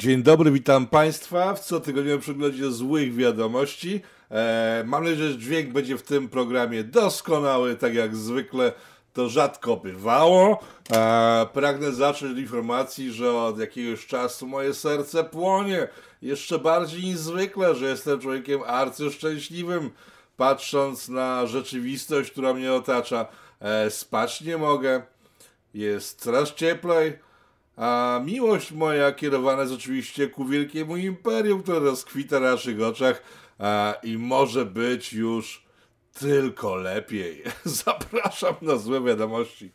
Dzień dobry, witam Państwa w cotygodniowym przeglądzie złych wiadomości. E, mam nadzieję, że dźwięk będzie w tym programie doskonały, tak jak zwykle to rzadko bywało. E, pragnę zacząć od informacji, że od jakiegoś czasu moje serce płonie jeszcze bardziej niż zwykle, że jestem człowiekiem arcyszczęśliwym, patrząc na rzeczywistość, która mnie otacza. E, spać nie mogę, jest coraz cieplej a miłość moja kierowana jest oczywiście ku wielkiemu imperium, które rozkwita na naszych oczach a, i może być już tylko lepiej. Zapraszam na złe wiadomości.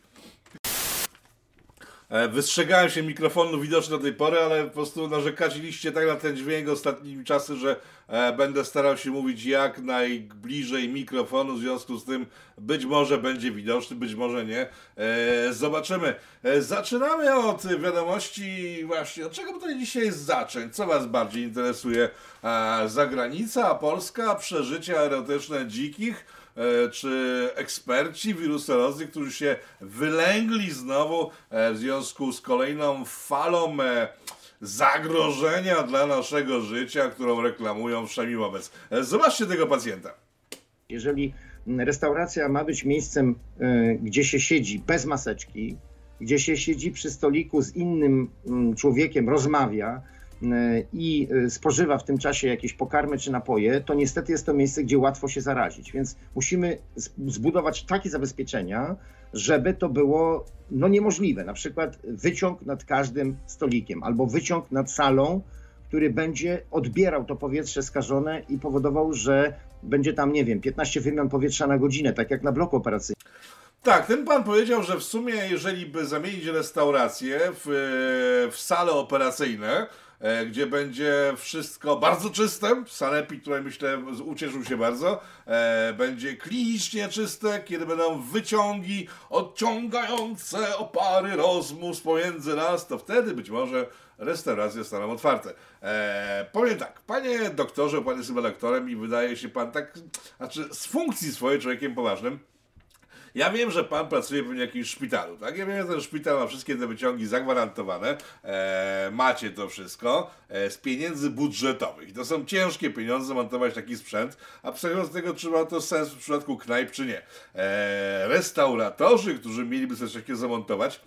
E, wystrzegałem się mikrofonu widocznie do tej pory, ale po prostu narzekaliście tak na ten dźwięk ostatnimi czasy, że e, będę starał się mówić jak najbliżej mikrofonu, w związku z tym być może będzie widoczny, być może nie. E, zobaczymy. zaczynamy od wiadomości właśnie, od czego tutaj dzisiaj zacząć? Co Was bardziej interesuje? zagranica, Polska, przeżycia erotyczne dzikich? E, czy eksperci wirusolodzy, którzy się wylęgli znowu e, w związku z kolejną falą e, zagrożenia dla naszego życia, którą reklamują wszemi wobec. Zobaczcie tego pacjenta. Jeżeli restauracja ma być miejscem, gdzie się siedzi bez maseczki, gdzie się siedzi przy stoliku z innym mm, człowiekiem, rozmawia, i e, spożywa w tym czasie jakieś pokarmy czy napoje, to niestety jest to miejsce, gdzie łatwo się zarazić. Więc musimy zbudować takie zabezpieczenia, żeby to było no, niemożliwe. Na przykład wyciąg nad każdym stolikiem albo wyciąg nad salą, który będzie odbierał to powietrze skażone i powodował, że będzie tam, nie wiem, 15 wymian powietrza na godzinę, tak jak na bloku operacyjnym. Tak, ten pan powiedział, że w sumie, jeżeli by zamienić restaurację w, w sale operacyjne, gdzie będzie wszystko bardzo czyste. Sanepid tutaj myślę ucieszył się bardzo. E, będzie klinicznie czyste, kiedy będą wyciągi odciągające opary rozmów pomiędzy nas, to wtedy być może restauracje staną otwarte. E, powiem tak, panie doktorze, pan jest i wydaje się pan tak, znaczy z funkcji swojej człowiekiem poważnym, ja wiem, że pan pracuje w jakimś szpitalu, tak? Ja wiem, że ten szpital ma wszystkie te wyciągi zagwarantowane. E, macie to wszystko e, z pieniędzy budżetowych. To są ciężkie pieniądze montować taki sprzęt, a przechodząc tego, czy ma to sens w przypadku knajp, czy nie. E, restauratorzy, którzy mieliby coś takiego zamontować,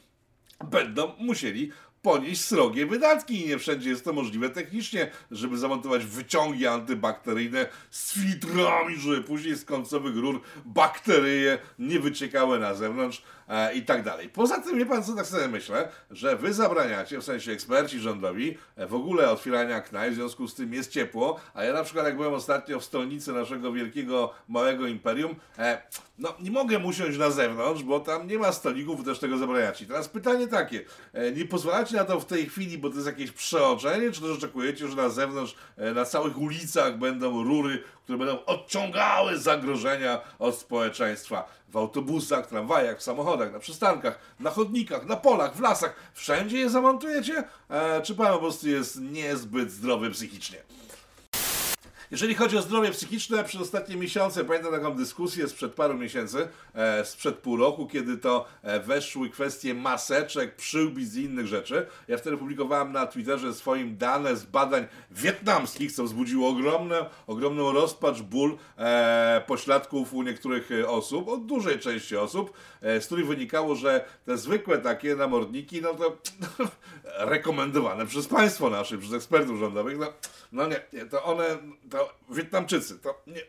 będą musieli ponieść srogie wydatki i nie wszędzie jest to możliwe technicznie, żeby zamontować wyciągi antybakteryjne z filtrami, żeby później z końcowych rur bakterie nie wyciekały na zewnątrz e, i tak dalej. Poza tym, wie pan co, tak sobie myślę, że wy zabraniacie, w sensie eksperci rządowi, e, w ogóle otwierania knajp, w związku z tym jest ciepło, a ja na przykład jak byłem ostatnio w stolnicy naszego wielkiego, małego imperium, e, no nie mogę usiąść na zewnątrz, bo tam nie ma stolików, też tego zabraniacie. Teraz pytanie takie, e, nie pozwalacie na to w tej chwili, bo to jest jakieś przeoczenie, czy też oczekujecie, że na zewnątrz, e, na całych ulicach będą rury, które będą odciągały zagrożenia od społeczeństwa w autobusach, tramwajach, w samochodach, na przystankach, na chodnikach, na polach, w lasach. Wszędzie je zamontujecie? E, czy pan po prostu jest niezbyt zdrowy psychicznie? Jeżeli chodzi o zdrowie psychiczne, przez ostatnie miesiące pamiętam taką dyskusję sprzed paru miesięcy, e, sprzed pół roku, kiedy to e, weszły kwestie maseczek, przyłbic i innych rzeczy. Ja wtedy publikowałem na Twitterze swoim dane z badań wietnamskich, co wzbudziło ogromne, ogromną rozpacz, ból e, pośladków u niektórych e, osób, od dużej części osób, z których wynikało, że te zwykłe takie namordniki, no to rekomendowane przez państwo nasze, przez ekspertów rządowych, no, no nie, nie, to one, to Wietnamczycy, to nie,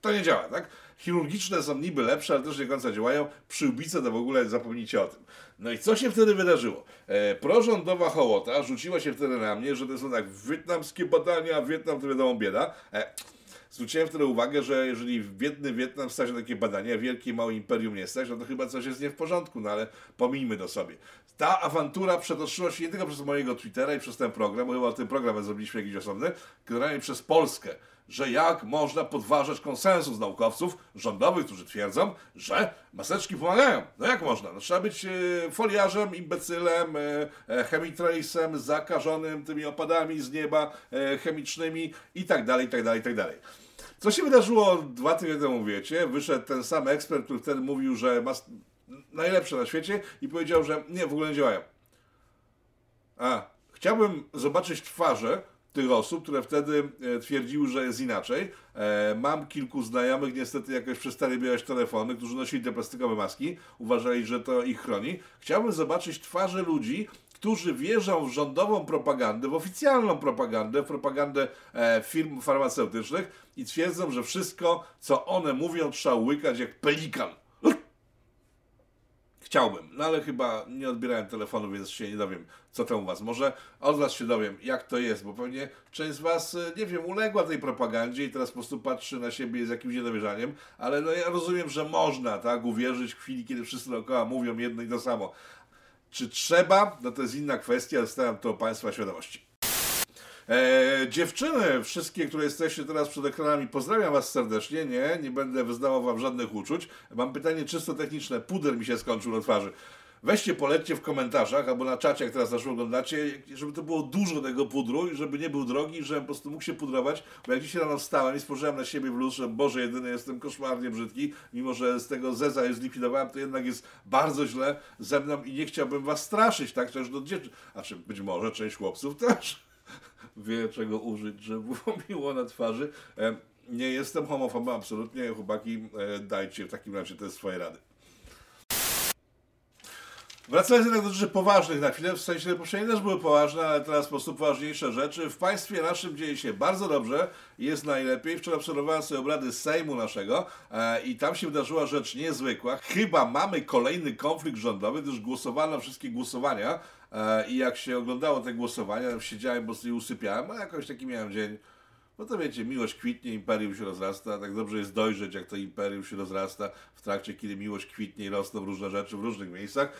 to nie działa, tak? Chirurgiczne są niby lepsze, ale też nie końca działają. Przyłbice to w ogóle zapomnijcie o tym. No i co się wtedy wydarzyło? E, prorządowa hołota rzuciła się wtedy na mnie, że to są tak wietnamskie badania, Wietnam to wiadomo bieda. E, zwróciłem wtedy uwagę, że jeżeli biedny Wietnam stać na takie badania, wielkie małe imperium nie stać, no to chyba coś jest nie w porządku, no ale pomijmy to sobie. Ta awantura przetoczyła się nie tylko przez mojego Twittera i przez ten program, bo chyba ten program zrobiliśmy jakiś osobny, generalnie przez Polskę że jak można podważać konsensus naukowców rządowych, którzy twierdzą, że maseczki pomagają. No jak można? No, trzeba być e, foliarzem, imbecylem, e, e, chemitracem, zakażonym tymi opadami z nieba chemicznymi i tak dalej, i tak dalej, i tak dalej. Co się wydarzyło dwa tygodnie temu, wiecie? Wyszedł ten sam ekspert, który wtedy mówił, że mas... najlepsze na świecie i powiedział, że nie, w ogóle nie działają. A, Chciałbym zobaczyć twarze tych osób, które wtedy e, twierdziły, że jest inaczej. E, mam kilku znajomych, niestety jakoś przestali bierać telefony, którzy nosili te plastikowe maski, uważali, że to ich chroni. Chciałbym zobaczyć twarze ludzi, którzy wierzą w rządową propagandę, w oficjalną propagandę, w propagandę e, firm farmaceutycznych i twierdzą, że wszystko, co one mówią, trzeba łykać jak pelikan. Chciałbym, no ale chyba nie odbierałem telefonu, więc się nie dowiem, co tam u Was. Może od Was się dowiem, jak to jest, bo pewnie część z Was, e, nie wiem, uległa tej propagandzie i teraz po prostu patrzy na siebie z jakimś niedowierzaniem, ale no ja rozumiem, że można, tak, uwierzyć w chwili, kiedy wszyscy dookoła mówią jedno i to samo. Czy trzeba? No to jest inna kwestia, zostawiam to Państwa świadomości. E, dziewczyny, wszystkie, które jesteście teraz przed ekranami, pozdrawiam Was serdecznie. Nie, nie będę wyznawał Wam żadnych uczuć. Mam pytanie czysto techniczne. Puder mi się skończył na twarzy. Weźcie, polećcie w komentarzach albo na czacie, jak teraz nas oglądacie, żeby to było dużo tego pudru i żeby nie był drogi, żebym po prostu mógł się pudrować, bo jak dzisiaj rano wstałem i spojrzałem na siebie w lustrze, Boże, jedyny jestem koszmarnie brzydki, mimo że z tego zeza je zlikwidowałem, to jednak jest bardzo źle ze mną i nie chciałbym was straszyć, tak, też do dzieci, a czy być może część chłopców też wie czego użyć, żeby było miło na twarzy. E, nie jestem homofobem, absolutnie, chłopaki, e, dajcie w takim razie te swoje rady. Wracając jednak do rzeczy poważnych na chwilę, w sensie poprzednie też były poważne, ale teraz po prostu poważniejsze rzeczy. W państwie naszym dzieje się bardzo dobrze, jest najlepiej. Wczoraj obserwowałem sobie obrady Sejmu naszego e, i tam się wydarzyła rzecz niezwykła. Chyba mamy kolejny konflikt rządowy, gdyż głosowano wszystkie głosowania e, i jak się oglądało te głosowania, siedziałem, po prostu i usypiałem, a jakoś taki miałem dzień no to wiecie, miłość kwitnie, imperium się rozrasta. Tak dobrze jest dojrzeć, jak to imperium się rozrasta w trakcie, kiedy miłość kwitnie i rosną różne rzeczy w różnych miejscach.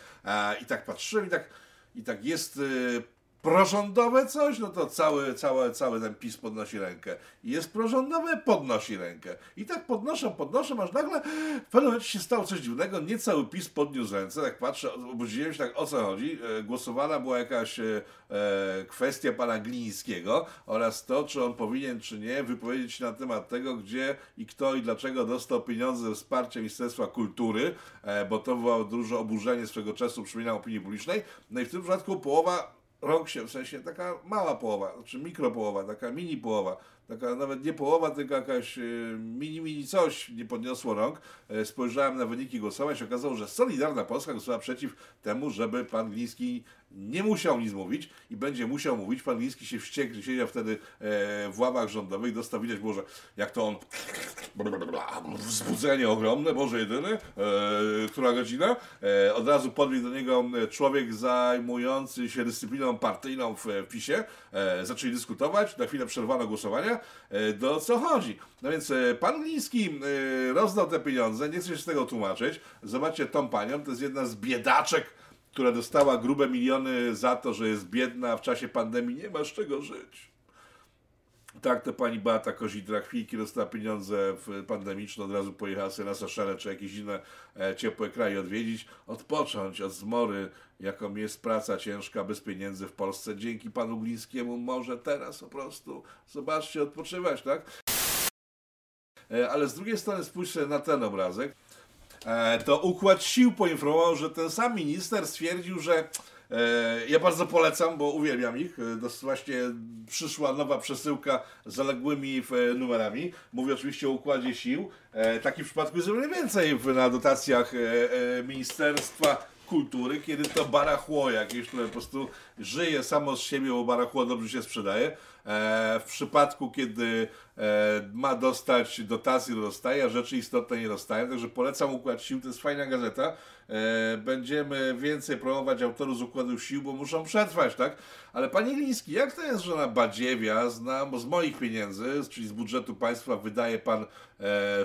I tak patrzyłem i tak, i tak jest y, prorządowe coś, no to cały, cały, cały ten PiS podnosi rękę. Jest prorządowe, podnosi rękę. I tak podnoszą, podnoszą, aż nagle w pewnym momencie się stało coś dziwnego. Nie cały PiS podniósł ręce. Tak patrzę, obudziłem się tak, o co chodzi. E, głosowana była jakaś e, e, kwestia pana Glińskiego oraz to, czy on powinien, czy nie, wypowiedzieć się na temat tego, gdzie i kto i dlaczego dostał pieniądze ze wsparcia Ministerstwa Kultury, e, bo to było duże oburzenie swego czasu, przypominam opinii publicznej. No i w tym przypadku połowa rąk się, w sensie taka mała połowa, czy mikropołowa, taka mini połowa, taka nawet nie połowa, tylko jakaś y, mini, mini coś nie podniosło rąk. E, spojrzałem na wyniki głosowań, się okazało, że Solidarna Polska głosowała przeciw temu, żeby pan Gliński nie musiał nic mówić i będzie musiał mówić. Pan Gliński się wściekł, siedział wtedy e, w ławach rządowych, dostał widać może, jak to on wzbudzenie ogromne, Boże jedyny, e, która godzina. E, od razu podbiegł do niego człowiek zajmujący się dyscypliną partyjną w, w PiSie. E, zaczęli dyskutować, na chwilę przerwano głosowania. E, do co chodzi? No więc e, pan Gliński e, rozdał te pieniądze, nie chcę się z tego tłumaczyć. Zobaczcie tą panią, to jest jedna z biedaczek która dostała grube miliony za to, że jest biedna, a w czasie pandemii nie ma z czego żyć. Tak, to pani Beata Kozidra chwilki dostała pieniądze w pandemiczne, od razu pojechała sobie na Seszele czy jakieś inne e, ciepłe kraje odwiedzić, odpocząć od zmory, jaką jest praca ciężka bez pieniędzy w Polsce. Dzięki panu Glińskiemu może teraz po prostu, zobaczcie, odpoczywać, tak? E, ale z drugiej strony spójrzcie na ten obrazek. E, to Układ Sił poinformował, że ten sam minister stwierdził, że e, ja bardzo polecam, bo uwielbiam ich. E, właśnie przyszła nowa przesyłka z zaległymi numerami. Mówię oczywiście o Układzie Sił. Taki w przypadku jest o wiele więcej na dotacjach Ministerstwa kultury, kiedy to barachło jakieś, które po prostu żyje samo z siebie, bo barachło dobrze się sprzedaje. E, w przypadku, kiedy e, ma dostać dotację, dostaje, a rzeczy istotne nie dostaje. Także polecam Układ Sił, to jest fajna gazeta. E, będziemy więcej promować autorów z Układu Sił, bo muszą przetrwać, tak? Ale panie Liński, jak to jest, że na badziewia, znam, z moich pieniędzy, czyli z budżetu państwa wydaje pan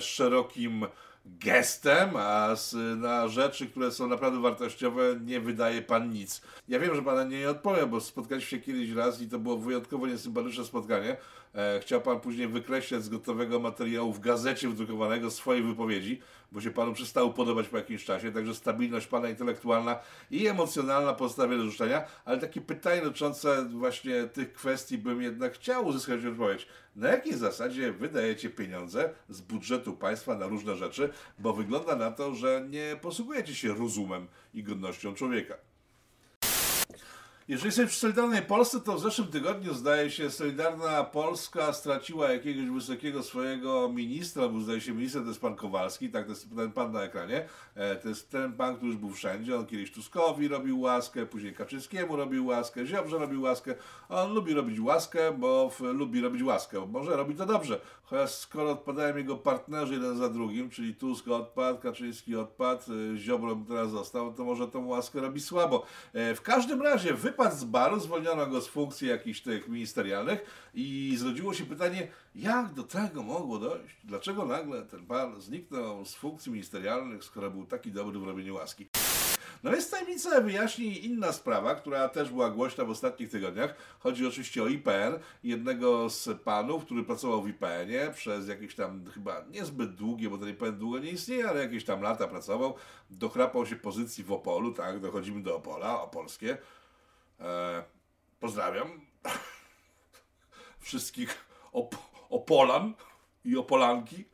szerokim gestem, a na rzeczy, które są naprawdę wartościowe, nie wydaje pan nic. Ja wiem, że pana nie odpowiem, bo spotkaliśmy się kiedyś raz i to było wyjątkowo niesympatyczne spotkanie. E, chciał pan później wykreślać z gotowego materiału w gazecie wydrukowanego swojej wypowiedzi, bo się panu przestało podobać po jakimś czasie, także stabilność pana intelektualna i emocjonalna pozostawia do życzenia, ale takie pytanie dotyczące właśnie tych kwestii bym jednak chciał uzyskać odpowiedź. Na jakiej zasadzie wydajecie pieniądze z budżetu państwa na różne rzeczy, bo wygląda na to, że nie posługujecie się rozumem i godnością człowieka. Jeżeli jesteś w Solidarnej Polsce, to w zeszłym tygodniu zdaje się Solidarna Polska straciła jakiegoś wysokiego swojego ministra, bo zdaje się minister to jest pan Kowalski, tak, to jest ten pan na ekranie, e, to jest ten pan, który już był wszędzie, on kiedyś Tuskowi robił łaskę, później Kaczyńskiemu robił łaskę, Ziobrze robił łaskę, on lubi robić łaskę, bo w, lubi robić łaskę, może robi to dobrze, chociaż skoro odpadają jego partnerzy jeden za drugim, czyli Tusk odpadł, Kaczyński odpadł, e, Ziobro teraz został, to może tą łaskę robi słabo. E, w każdym razie wypadł z baru, zwolniono go z funkcji jakichś tych ministerialnych i zrodziło się pytanie, jak do tego mogło dojść? Dlaczego nagle ten pan zniknął z funkcji ministerialnych, skoro był taki dobry w robieniu łaski? No więc tajemnicę wyjaśni inna sprawa, która też była głośna w ostatnich tygodniach. Chodzi oczywiście o IPN, jednego z panów, który pracował w IPN-ie przez jakieś tam chyba niezbyt długie, bo ten IPN długo nie istnieje, ale jakieś tam lata pracował, dochrapał się pozycji w Opolu, tak, dochodzimy do Opola, opolskie. E, pozdrawiam wszystkich op Opolan i Opolanki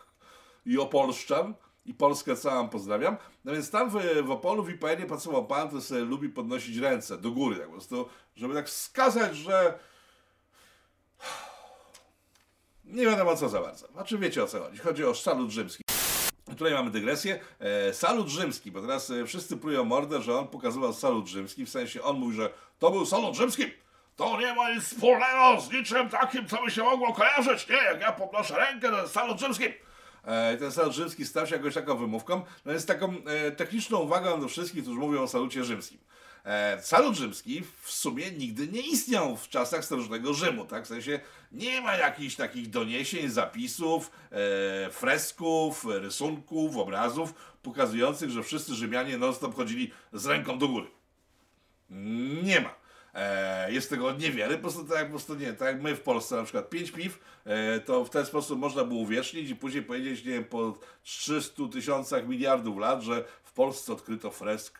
i Opolszczan i Polskę całą pozdrawiam. No więc tam w, w Opolu, w IPN-ie pracował pan, który sobie lubi podnosić ręce do góry, tak po prostu, żeby tak wskazać, że nie wiadomo co za bardzo. Znaczy wiecie o co chodzi. Chodzi o salut rzymski. Tutaj mamy dygresję. E, salut rzymski, bo teraz e, wszyscy prują mordę, że on pokazywał salut rzymski, w sensie on mówi, że to był salut rzymski. To nie ma nic wspólnego z niczym takim, co by się mogło kojarzyć. Nie, jak ja podnoszę rękę, to jest salut rzymski. E, ten salut rzymski stał się jakąś taką wymówką. No jest taką e, techniczną uwagą do wszystkich, którzy mówią o salucie rzymskim. E, salut rzymski w sumie nigdy nie istniał w czasach starożytnego Rzymu, tak? W sensie nie ma jakichś takich doniesień, zapisów, fresków, rysunków, obrazów pokazujących, że wszyscy Rzymianie non-stop chodzili z ręką do góry. Nie ma. E, jest tego niewiele, po prostu tak po prostu nie, tak jak my w Polsce na przykład pięć piw, e, to w ten sposób można było uwiecznić i później powiedzieć, nie wiem, po 300 tysiącach miliardów lat, że w Polsce odkryto fresk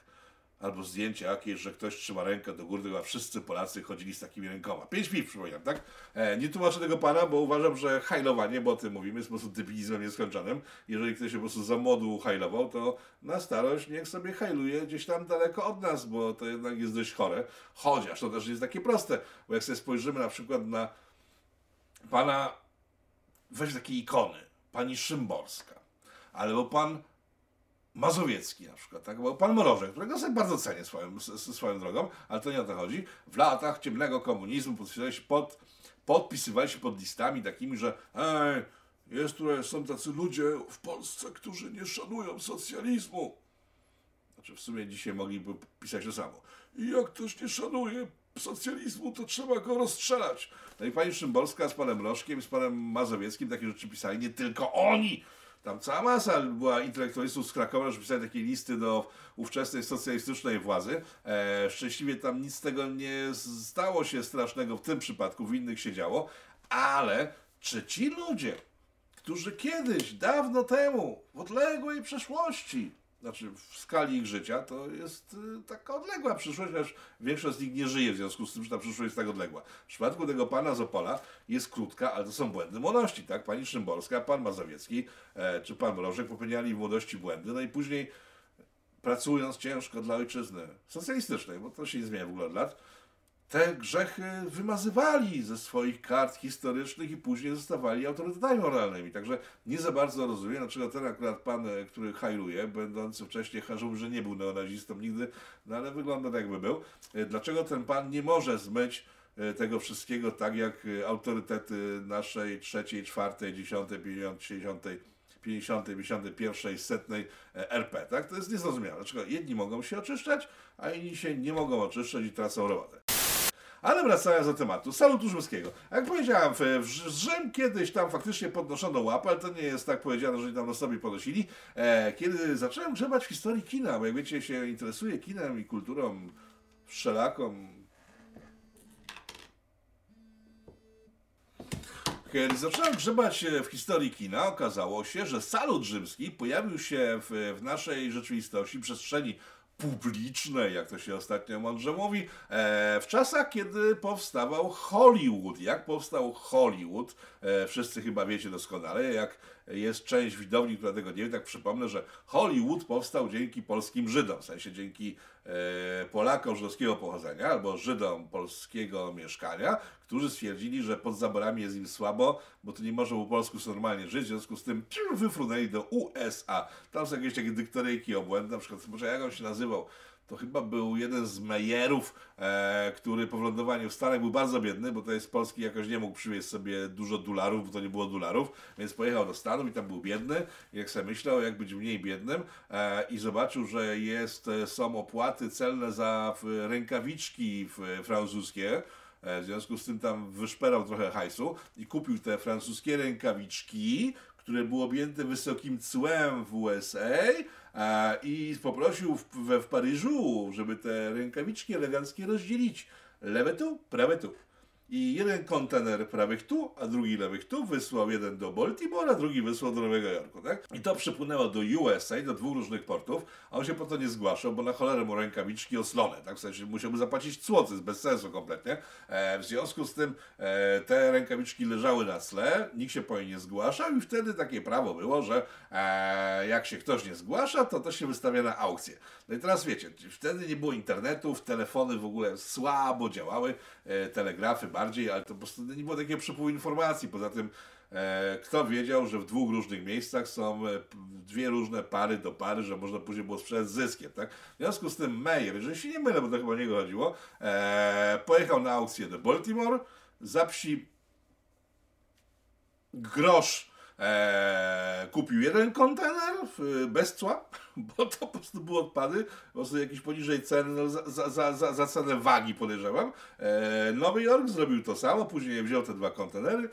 albo zdjęcie jakieś, że ktoś trzyma rękę do góry, a wszyscy Polacy chodzili z takimi rękoma. Pięć piw, przypominam, tak? E, nie tłumaczę tego pana, bo uważam, że hajlowanie, bo o tym mówimy, jest po prostu debilizmem nieskończonym. Jeżeli ktoś się po prostu za młodu hajlował, to na starość niech sobie hajluje gdzieś tam daleko od nas, bo to jednak jest dość chore. Chociaż to też nie jest takie proste, bo jak sobie spojrzymy na przykład na pana, weź takie ikony, pani Szymborska, albo pan Mazowiecki na przykład, tak? Bo pan Mrożek, którego sobie bardzo cenię swoją, swoją drogą, ale to nie o to chodzi. W latach ciemnego komunizmu pod, podpisywali się pod listami takimi, że ej, jest tutaj, są tacy ludzie w Polsce, którzy nie szanują socjalizmu. Znaczy w sumie dzisiaj mogliby pisać to samo. I jak ktoś nie szanuje socjalizmu, to trzeba go rozstrzelać. No i pani Szymborska z panem Mrożkiem, z panem Mazowieckim takie rzeczy pisali, nie tylko oni, tam cała masa była intelektualistów z Krakowa, że pisali takie listy do ówczesnej socjalistycznej władzy. E, szczęśliwie tam nic z tego nie stało się strasznego w tym przypadku, w innych się działo, ale czy ci ludzie, którzy kiedyś, dawno temu, w odległej przeszłości, znaczy w skali ich życia, to jest y, taka odległa przyszłość, chociaż większość z nich nie żyje w związku z tym, że ta przyszłość jest tak odległa. W przypadku tego pana z Opola jest krótka, ale to są błędy młodości, tak? Pani Szymborska, pan Mazowiecki e, czy pan Mrożek popełniali w młodości błędy, no i później pracując ciężko dla ojczyzny socjalistycznej, bo to się nie zmienia w ogóle od lat, te grzechy wymazywali ze swoich kart historycznych i później zostawali autorytetami moralnymi. Także nie za bardzo rozumiem, dlaczego ten akurat pan, e, który hajluje, będący wcześniej harzył, że nie był neonazistą nigdy, no ale wygląda tak, jakby był. E, dlaczego ten pan nie może zmyć e, tego wszystkiego tak jak autorytety naszej trzeciej, czwartej, dziesiątej, pięćdziesiątej 50, 51, setnej RP, tak? To jest niezrozumiałe. Dlaczego jedni mogą się oczyszczać, a inni się nie mogą oczyszczać i tracą robotę. Ale wracając do tematu, salutu rzymskiego. Jak powiedziałem, w, Rzym kiedyś tam faktycznie podnoszono łapę, ale to nie jest tak powiedziane, że tam na sobie podnosili. E, kiedy zacząłem grzebać w historii kina, bo jak wiecie, się interesuję kinem i kulturą wszelaką, Kiedy zacząłem grzebać w historii kina, okazało się, że salut rzymski pojawił się w, w naszej rzeczywistości, przestrzeni publicznej, jak to się ostatnio mądrze mówi, e, w czasach, kiedy powstawał Hollywood. Jak powstał Hollywood? E, wszyscy chyba wiecie doskonale. Jak jest część widowni, która tego nie wie, tak przypomnę, że Hollywood powstał dzięki polskim Żydom, w sensie dzięki e, Polakom żydowskiego pochodzenia albo Żydom polskiego mieszkania, którzy stwierdzili, że pod zaborami jest im słabo, bo to nie może po polsku normalnie żyć, w związku z tym wyfrunęli do USA. Tam są jakieś takie dyktoryjki obłędne, na przykład, może jak on się nazywał, to chyba był jeden z mejerów, e, który po wylądowaniu w Stanach był bardzo biedny, bo jest z Polski jakoś nie mógł przywieźć sobie dużo dolarów, bo to nie było dolarów, więc pojechał do Stanów i tam był biedny. Jak sobie myślał, jak być mniej biednym e, i zobaczył, że jest, e, są opłaty celne za rękawiczki francuskie, e, w związku z tym tam wyszperał trochę hajsu i kupił te francuskie rękawiczki, które były objęte wysokim cłem w USA i poprosił w, w Paryżu, żeby te rękawiczki eleganckie rozdzielić. Lewe tu, prawe tu. I jeden kontener prawych tu, a drugi lewych tu wysłał jeden do Baltimore, a drugi wysłał do Nowego Jorku, tak? I to przypłynęło do USA, do dwóch różnych portów, a on się po to nie zgłaszał, bo na cholerę mu rękawiczki oslone, tak? W sensie musiałby zapłacić cło, jest bez sensu kompletnie. E, w związku z tym e, te rękawiczki leżały na tle, nikt się po nie nie zgłaszał i wtedy takie prawo było, że e, jak się ktoś nie zgłasza, to to się wystawia na aukcję. No i teraz wiecie, wtedy nie było internetów, telefony w ogóle słabo działały, e, telegrafy bardziej, ale to po prostu nie było takiego przepływu informacji. Poza tym, e, kto wiedział, że w dwóch różnych miejscach są e, dwie różne pary do pary, że można później było sprzedać zyskiem, tak? W związku z tym Meyer, jeżeli się nie mylę, bo to chyba niego chodziło, pojechał na aukcję do Baltimore, za psi grosz e, kupił jeden kontener bez cła, bo to po prostu były odpady, po prostu jakieś poniżej ceny, no, za, za, za, za cenę wagi podejrzewam. E, Nowy Jork zrobił to samo, później wziął te dwa kontenery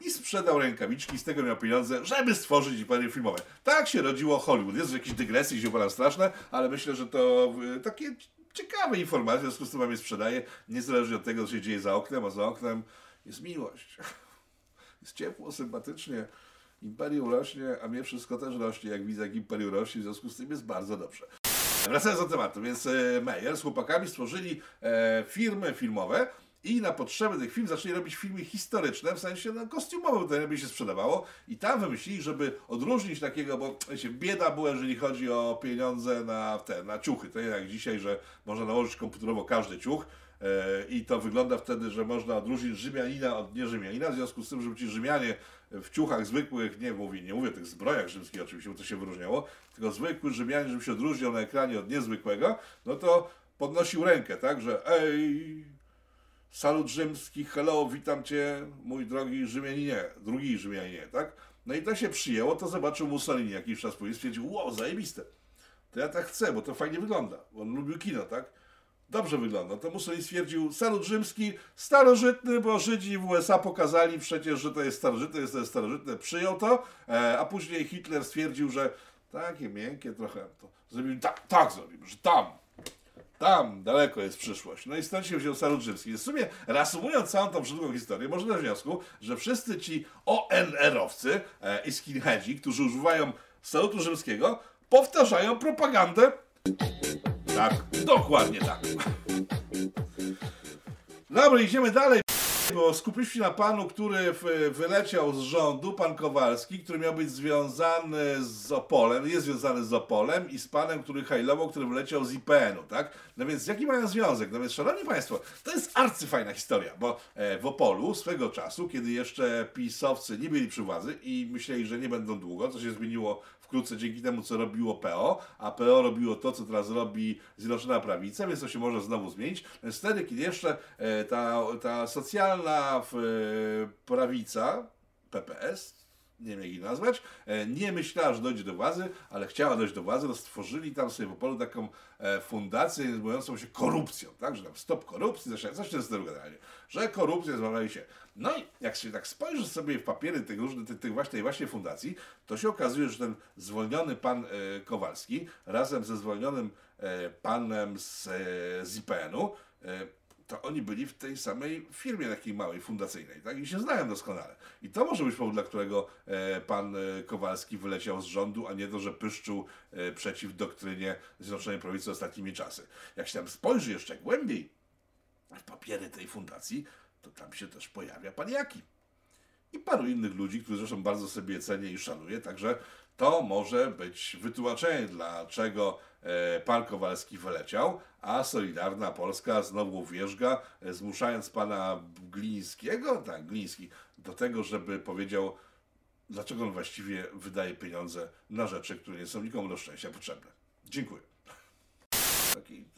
i sprzedał rękawiczki, z tego miał pieniądze, żeby stworzyć imperium filmowe. Tak się rodziło Hollywood. Jest jakieś dygresje, się opowiadam straszne, ale myślę, że to e, takie ciekawe informacje, w związku z tym wam je sprzedaję, niezależnie od tego, co się dzieje za oknem, a za oknem jest miłość. Jest ciepło, sympatycznie. Imperium rośnie, a mnie wszystko też rośnie, jak widzę, jak Imperium rośnie, w związku z tym jest bardzo dobrze. Wracając do tematu, więc e, Meyer z chłopakami stworzyli e, firmy filmowe i na potrzeby tych film zaczęli robić filmy historyczne, w sensie no, kostiumowe, to najlepiej się sprzedawało i tam wymyślili, żeby odróżnić takiego, bo wiecie, bieda była, jeżeli chodzi o pieniądze na te, na ciuchy, to nie jak dzisiaj, że można nałożyć komputerowo każdy ciuch, I to wygląda wtedy, że można odróżnić Rzymianina od nierzymianina, w związku z tym, żeby ci Rzymianie w ciuchach zwykłych, nie mówię, nie mówię o tych zbrojach rzymskich oczywiście, bo to się wyróżniało, tylko zwykły Rzymianin, żeby się odróżniał na ekranie od niezwykłego, no to podnosił rękę, tak, że ej, salut rzymski, hello, witam cię, mój drogi Rzymianinie, drugi Rzymianinie, tak? No i to się przyjęło, to zobaczył Mussolini jakiś czas później, stwierdził, wow, zajebiste, to ja tak chcę, bo to fajnie wygląda, on lubił kino, tak? Dobrze wygląda. To Mussolini stwierdził, salut rzymski, starożytny, bo Żydzi w USA pokazali przecież, że to jest starożytne, jest to jest starożytne, przyjął to, e, a później Hitler stwierdził, że takie miękkie trochę, to zrobili tak, tak zrobimy, że tam, tam daleko jest przyszłość. No i stąd się wziął salut rzymski. W sumie, reasumując całą tą brzydką historię, można do wniosku, że wszyscy ci ONR-owcy e, i skinheadzi, którzy używają salutu rzymskiego, powtarzają propagandę tak, dokładnie tak. Dobra, idziemy dalej. Bo skupiliśmy się na panu, który wyleciał z rządu, pan Kowalski, który miał być związany z Opolem, jest związany z Opolem i z panem, który hajlował, który wyleciał z IPN-u, tak? No więc jaki mają związek? No więc, szanowni państwo, to jest arcyfajna historia, bo e, w Opolu swego czasu, kiedy jeszcze pisowcy nie byli przy władzy i myśleli, że nie będą długo, co się zmieniło wkrótce dzięki temu, co robiło PO, a PO robiło to, co teraz robi Zjednoczona Prawica, więc to się może znowu zmienić. Wtedy, kiedy jeszcze e, ta, ta socjalna e, prawica, PPS, nie jej nazwać, e, nie myślała, że dojdzie do władzy, ale chciała dojść do władzy, to stworzyli tam sobie w Opolu taką fundację zajmującą się korupcją, tak, że tam stop korupcji, coś, coś w tym generalnie, że korupcja zmawiali się. No i jak się tak spojrzy sobie w papiery tych różnych, tych, tych właśnie, tej właśnie fundacji, to się okazuje, że ten zwolniony pan e, Kowalski razem ze zwolnionym e, panem z, e, z IPN-u e, to oni byli w tej samej firmie takiej małej, fundacyjnej, tak? I się znają doskonale. I to może być powód, dla którego e, pan e, Kowalski wyleciał z rządu, a nie to, że pyszczył e, przeciw doktrynie Zjednoczonej Prawicy ostatnimi czasy. Jak się tam spojrzy jeszcze głębiej w papiery tej fundacji, to tam się też pojawia pan Jaki. I paru innych ludzi, którzy zresztą bardzo sobie cenię i szanuję, także to może być wytłumaczenie, dlaczego pan Kowalski wyleciał, a Solidarna Polska znowu wierzga, e, zmuszając pana Glińskiego, tak, Gliński, do tego, żeby powiedział, dlaczego on właściwie wydaje pieniądze na rzeczy, które nie są nikomu do szczęścia potrzebne. Dziękuję. Taki E,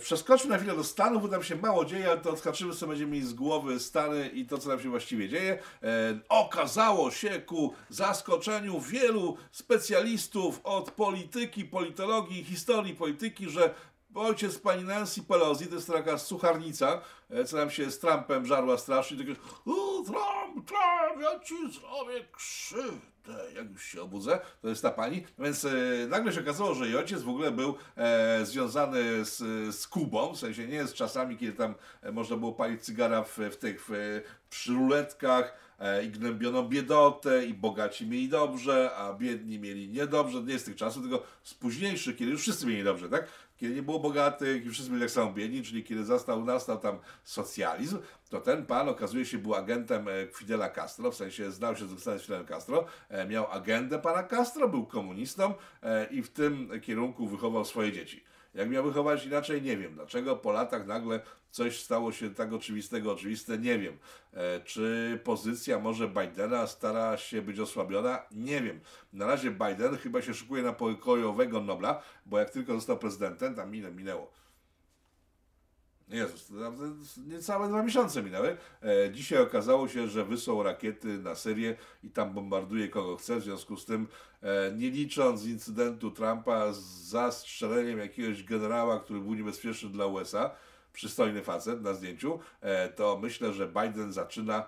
Przeskoczmy na chwilę do Stanów, bo tam się mało dzieje, ale to odhaczymy sobie będziemy mieli z głowy Stany i to, co tam się właściwie dzieje. E, okazało się ku zaskoczeniu wielu specjalistów od polityki, politologii, historii polityki, że ojciec pani Nancy Pelosi, to jest taka sucharnica, e, co nam się z Trumpem żarła strasznie, takie o, Trump, Trump, ja ci zrobię krzywdę, jak już się obudzę, to jest ta pani, więc e, nagle się okazało, że jej ojciec w ogóle był e, związany z, z Kubą, w sensie nie z czasami, kiedy tam e, można było palić cygara w, w tych, w, przy ruletkach, i gnębiono biedotę, i bogaci mieli dobrze, a biedni mieli niedobrze. Nie z tych czasów, tylko z późniejszych, kiedy już wszyscy mieli dobrze, tak? Kiedy nie było bogatych i wszyscy byli tak samo biedni, czyli kiedy zastał, nastał tam socjalizm, to ten pan okazuje się był agentem e, Fidela Castro, w sensie znał się z Fidelem Castro, e, miał agendę pana Castro, był komunistą e, i w tym kierunku wychował swoje dzieci. Jak miał wychować inaczej, nie wiem. Dlaczego po latach nagle coś stało się tak oczywistego, oczywiste, nie wiem. E, czy pozycja może Bidena stara się być osłabiona? Nie wiem. Na razie Biden chyba się szykuje na pokojowego Nobla, bo jak tylko został prezydentem, tam minę, minęło Jezus, niecałe dwa miesiące minęły. E, dzisiaj okazało się, że wysłał rakiety na Syrię i tam bombarduje kogo chce. W związku z tym, e, nie licząc incydentu Trumpa z zastrzeleniem jakiegoś generała, który był niebezpieczny dla USA, przystojny facet na zdjęciu, e, to myślę, że Biden zaczyna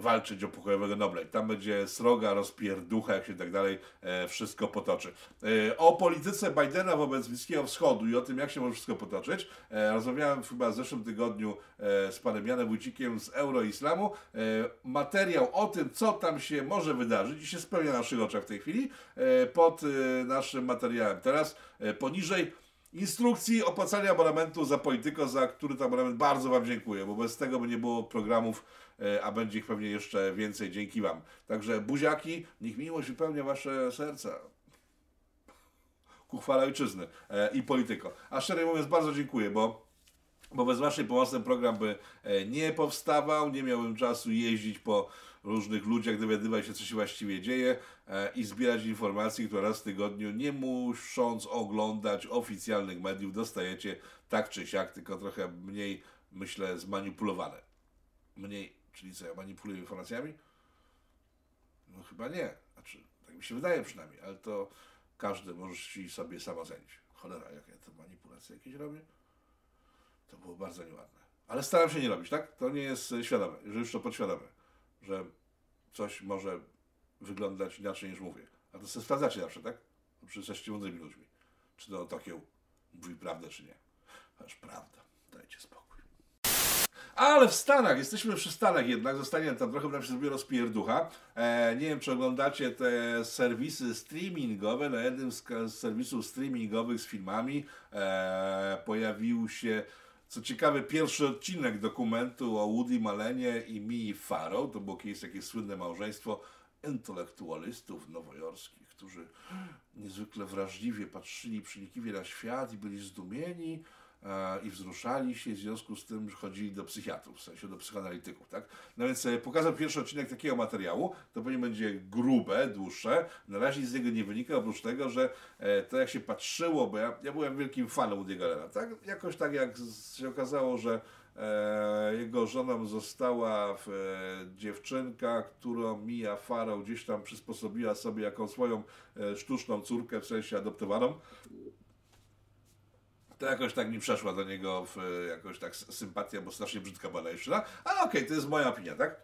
walczyć o pokojowego Nobla. I tam będzie sroga rozpierducha, jak się tak dalej e, wszystko potoczy. E, o polityce Bidena wobec Bliskiego Wschodu i o tym, jak się może wszystko potoczyć, e, rozmawiałem chyba w zeszłym tygodniu e, z panem Janem Wójcikiem z Euroislamu. E, materiał o tym, co tam się może wydarzyć i się spełnia na naszych oczach w tej chwili, e, pod naszym materiałem. Teraz poniżej instrukcji opłacania abonamentu za Polityko, za który to abonament bardzo Wam dziękuję, bo bez tego by nie było programów, a będzie ich pewnie jeszcze więcej dzięki Wam. Także buziaki, niech miłość wypełnia Wasze serca. Ku chwale ojczyzny e, i Polityko. A szczerze mówiąc, bardzo dziękuję, bo bo bez Waszej pomocy ten program by e, nie powstawał, nie miałbym czasu jeździć po różnych ludziach, dowiadywać się, co się właściwie dzieje e, i zbierać informacje, które raz w tygodniu, nie musząc oglądać oficjalnych mediów, dostajecie tak czy siak, tylko trochę mniej, myślę, zmanipulowane. Mniej, czyli co, ja manipuluję informacjami? No chyba nie. Znaczy, tak mi się wydaje przynajmniej, ale to każdy może sobie sam ocenić. Cholera, jakie to manipulacje jakieś robię? To było bardzo nieładne. Ale staram się nie robić, tak? To nie jest świadome, że już to podświadome, że coś może wyglądać inaczej niż mówię. A to sobie sprawdzacie zawsze, tak? Przecież jesteście mądrymi ludźmi. Czy to Tokio mówi prawdę, czy nie. Aż prawda. Dajcie spokój. Ale w Stanach, jesteśmy przy Stanach jednak, zostanie tam trochę nam się zrobiło rozpierducha. E, nie wiem, czy oglądacie te serwisy streamingowe. Na jednym z, z serwisów streamingowych z filmami e, pojawił się co ciekawe, pierwszy odcinek dokumentu o Woody Malenie i Mii Farrow. To było kiedyś takie słynne małżeństwo intelektualistów nowojorskich, którzy niezwykle wrażliwie patrzyli przenikliwie na świat i byli zdumieni i wzruszali się, w związku z tym chodzili do psychiatrów, w sensie do psychoanalityków, tak? No więc e, pokazał pierwszy odcinek takiego materiału, to pewnie będzie grube, dłuższe, na razie z niego nie wynika, oprócz tego, że e, to jak się patrzyło, bo ja, ja byłem wielkim fanem Woody Allena, tak? Jakoś tak jak się okazało, że e, jego żoną została e, dziewczynka, którą Mia Farrow gdzieś tam przysposobiła sobie jako swoją e, sztuczną córkę, w sensie adoptowaną, to jakoś tak mi przeszła do niego w, jakoś tak sympatia, bo strasznie brzydka była najszczyna. Ale okej, to jest moja opinia, tak?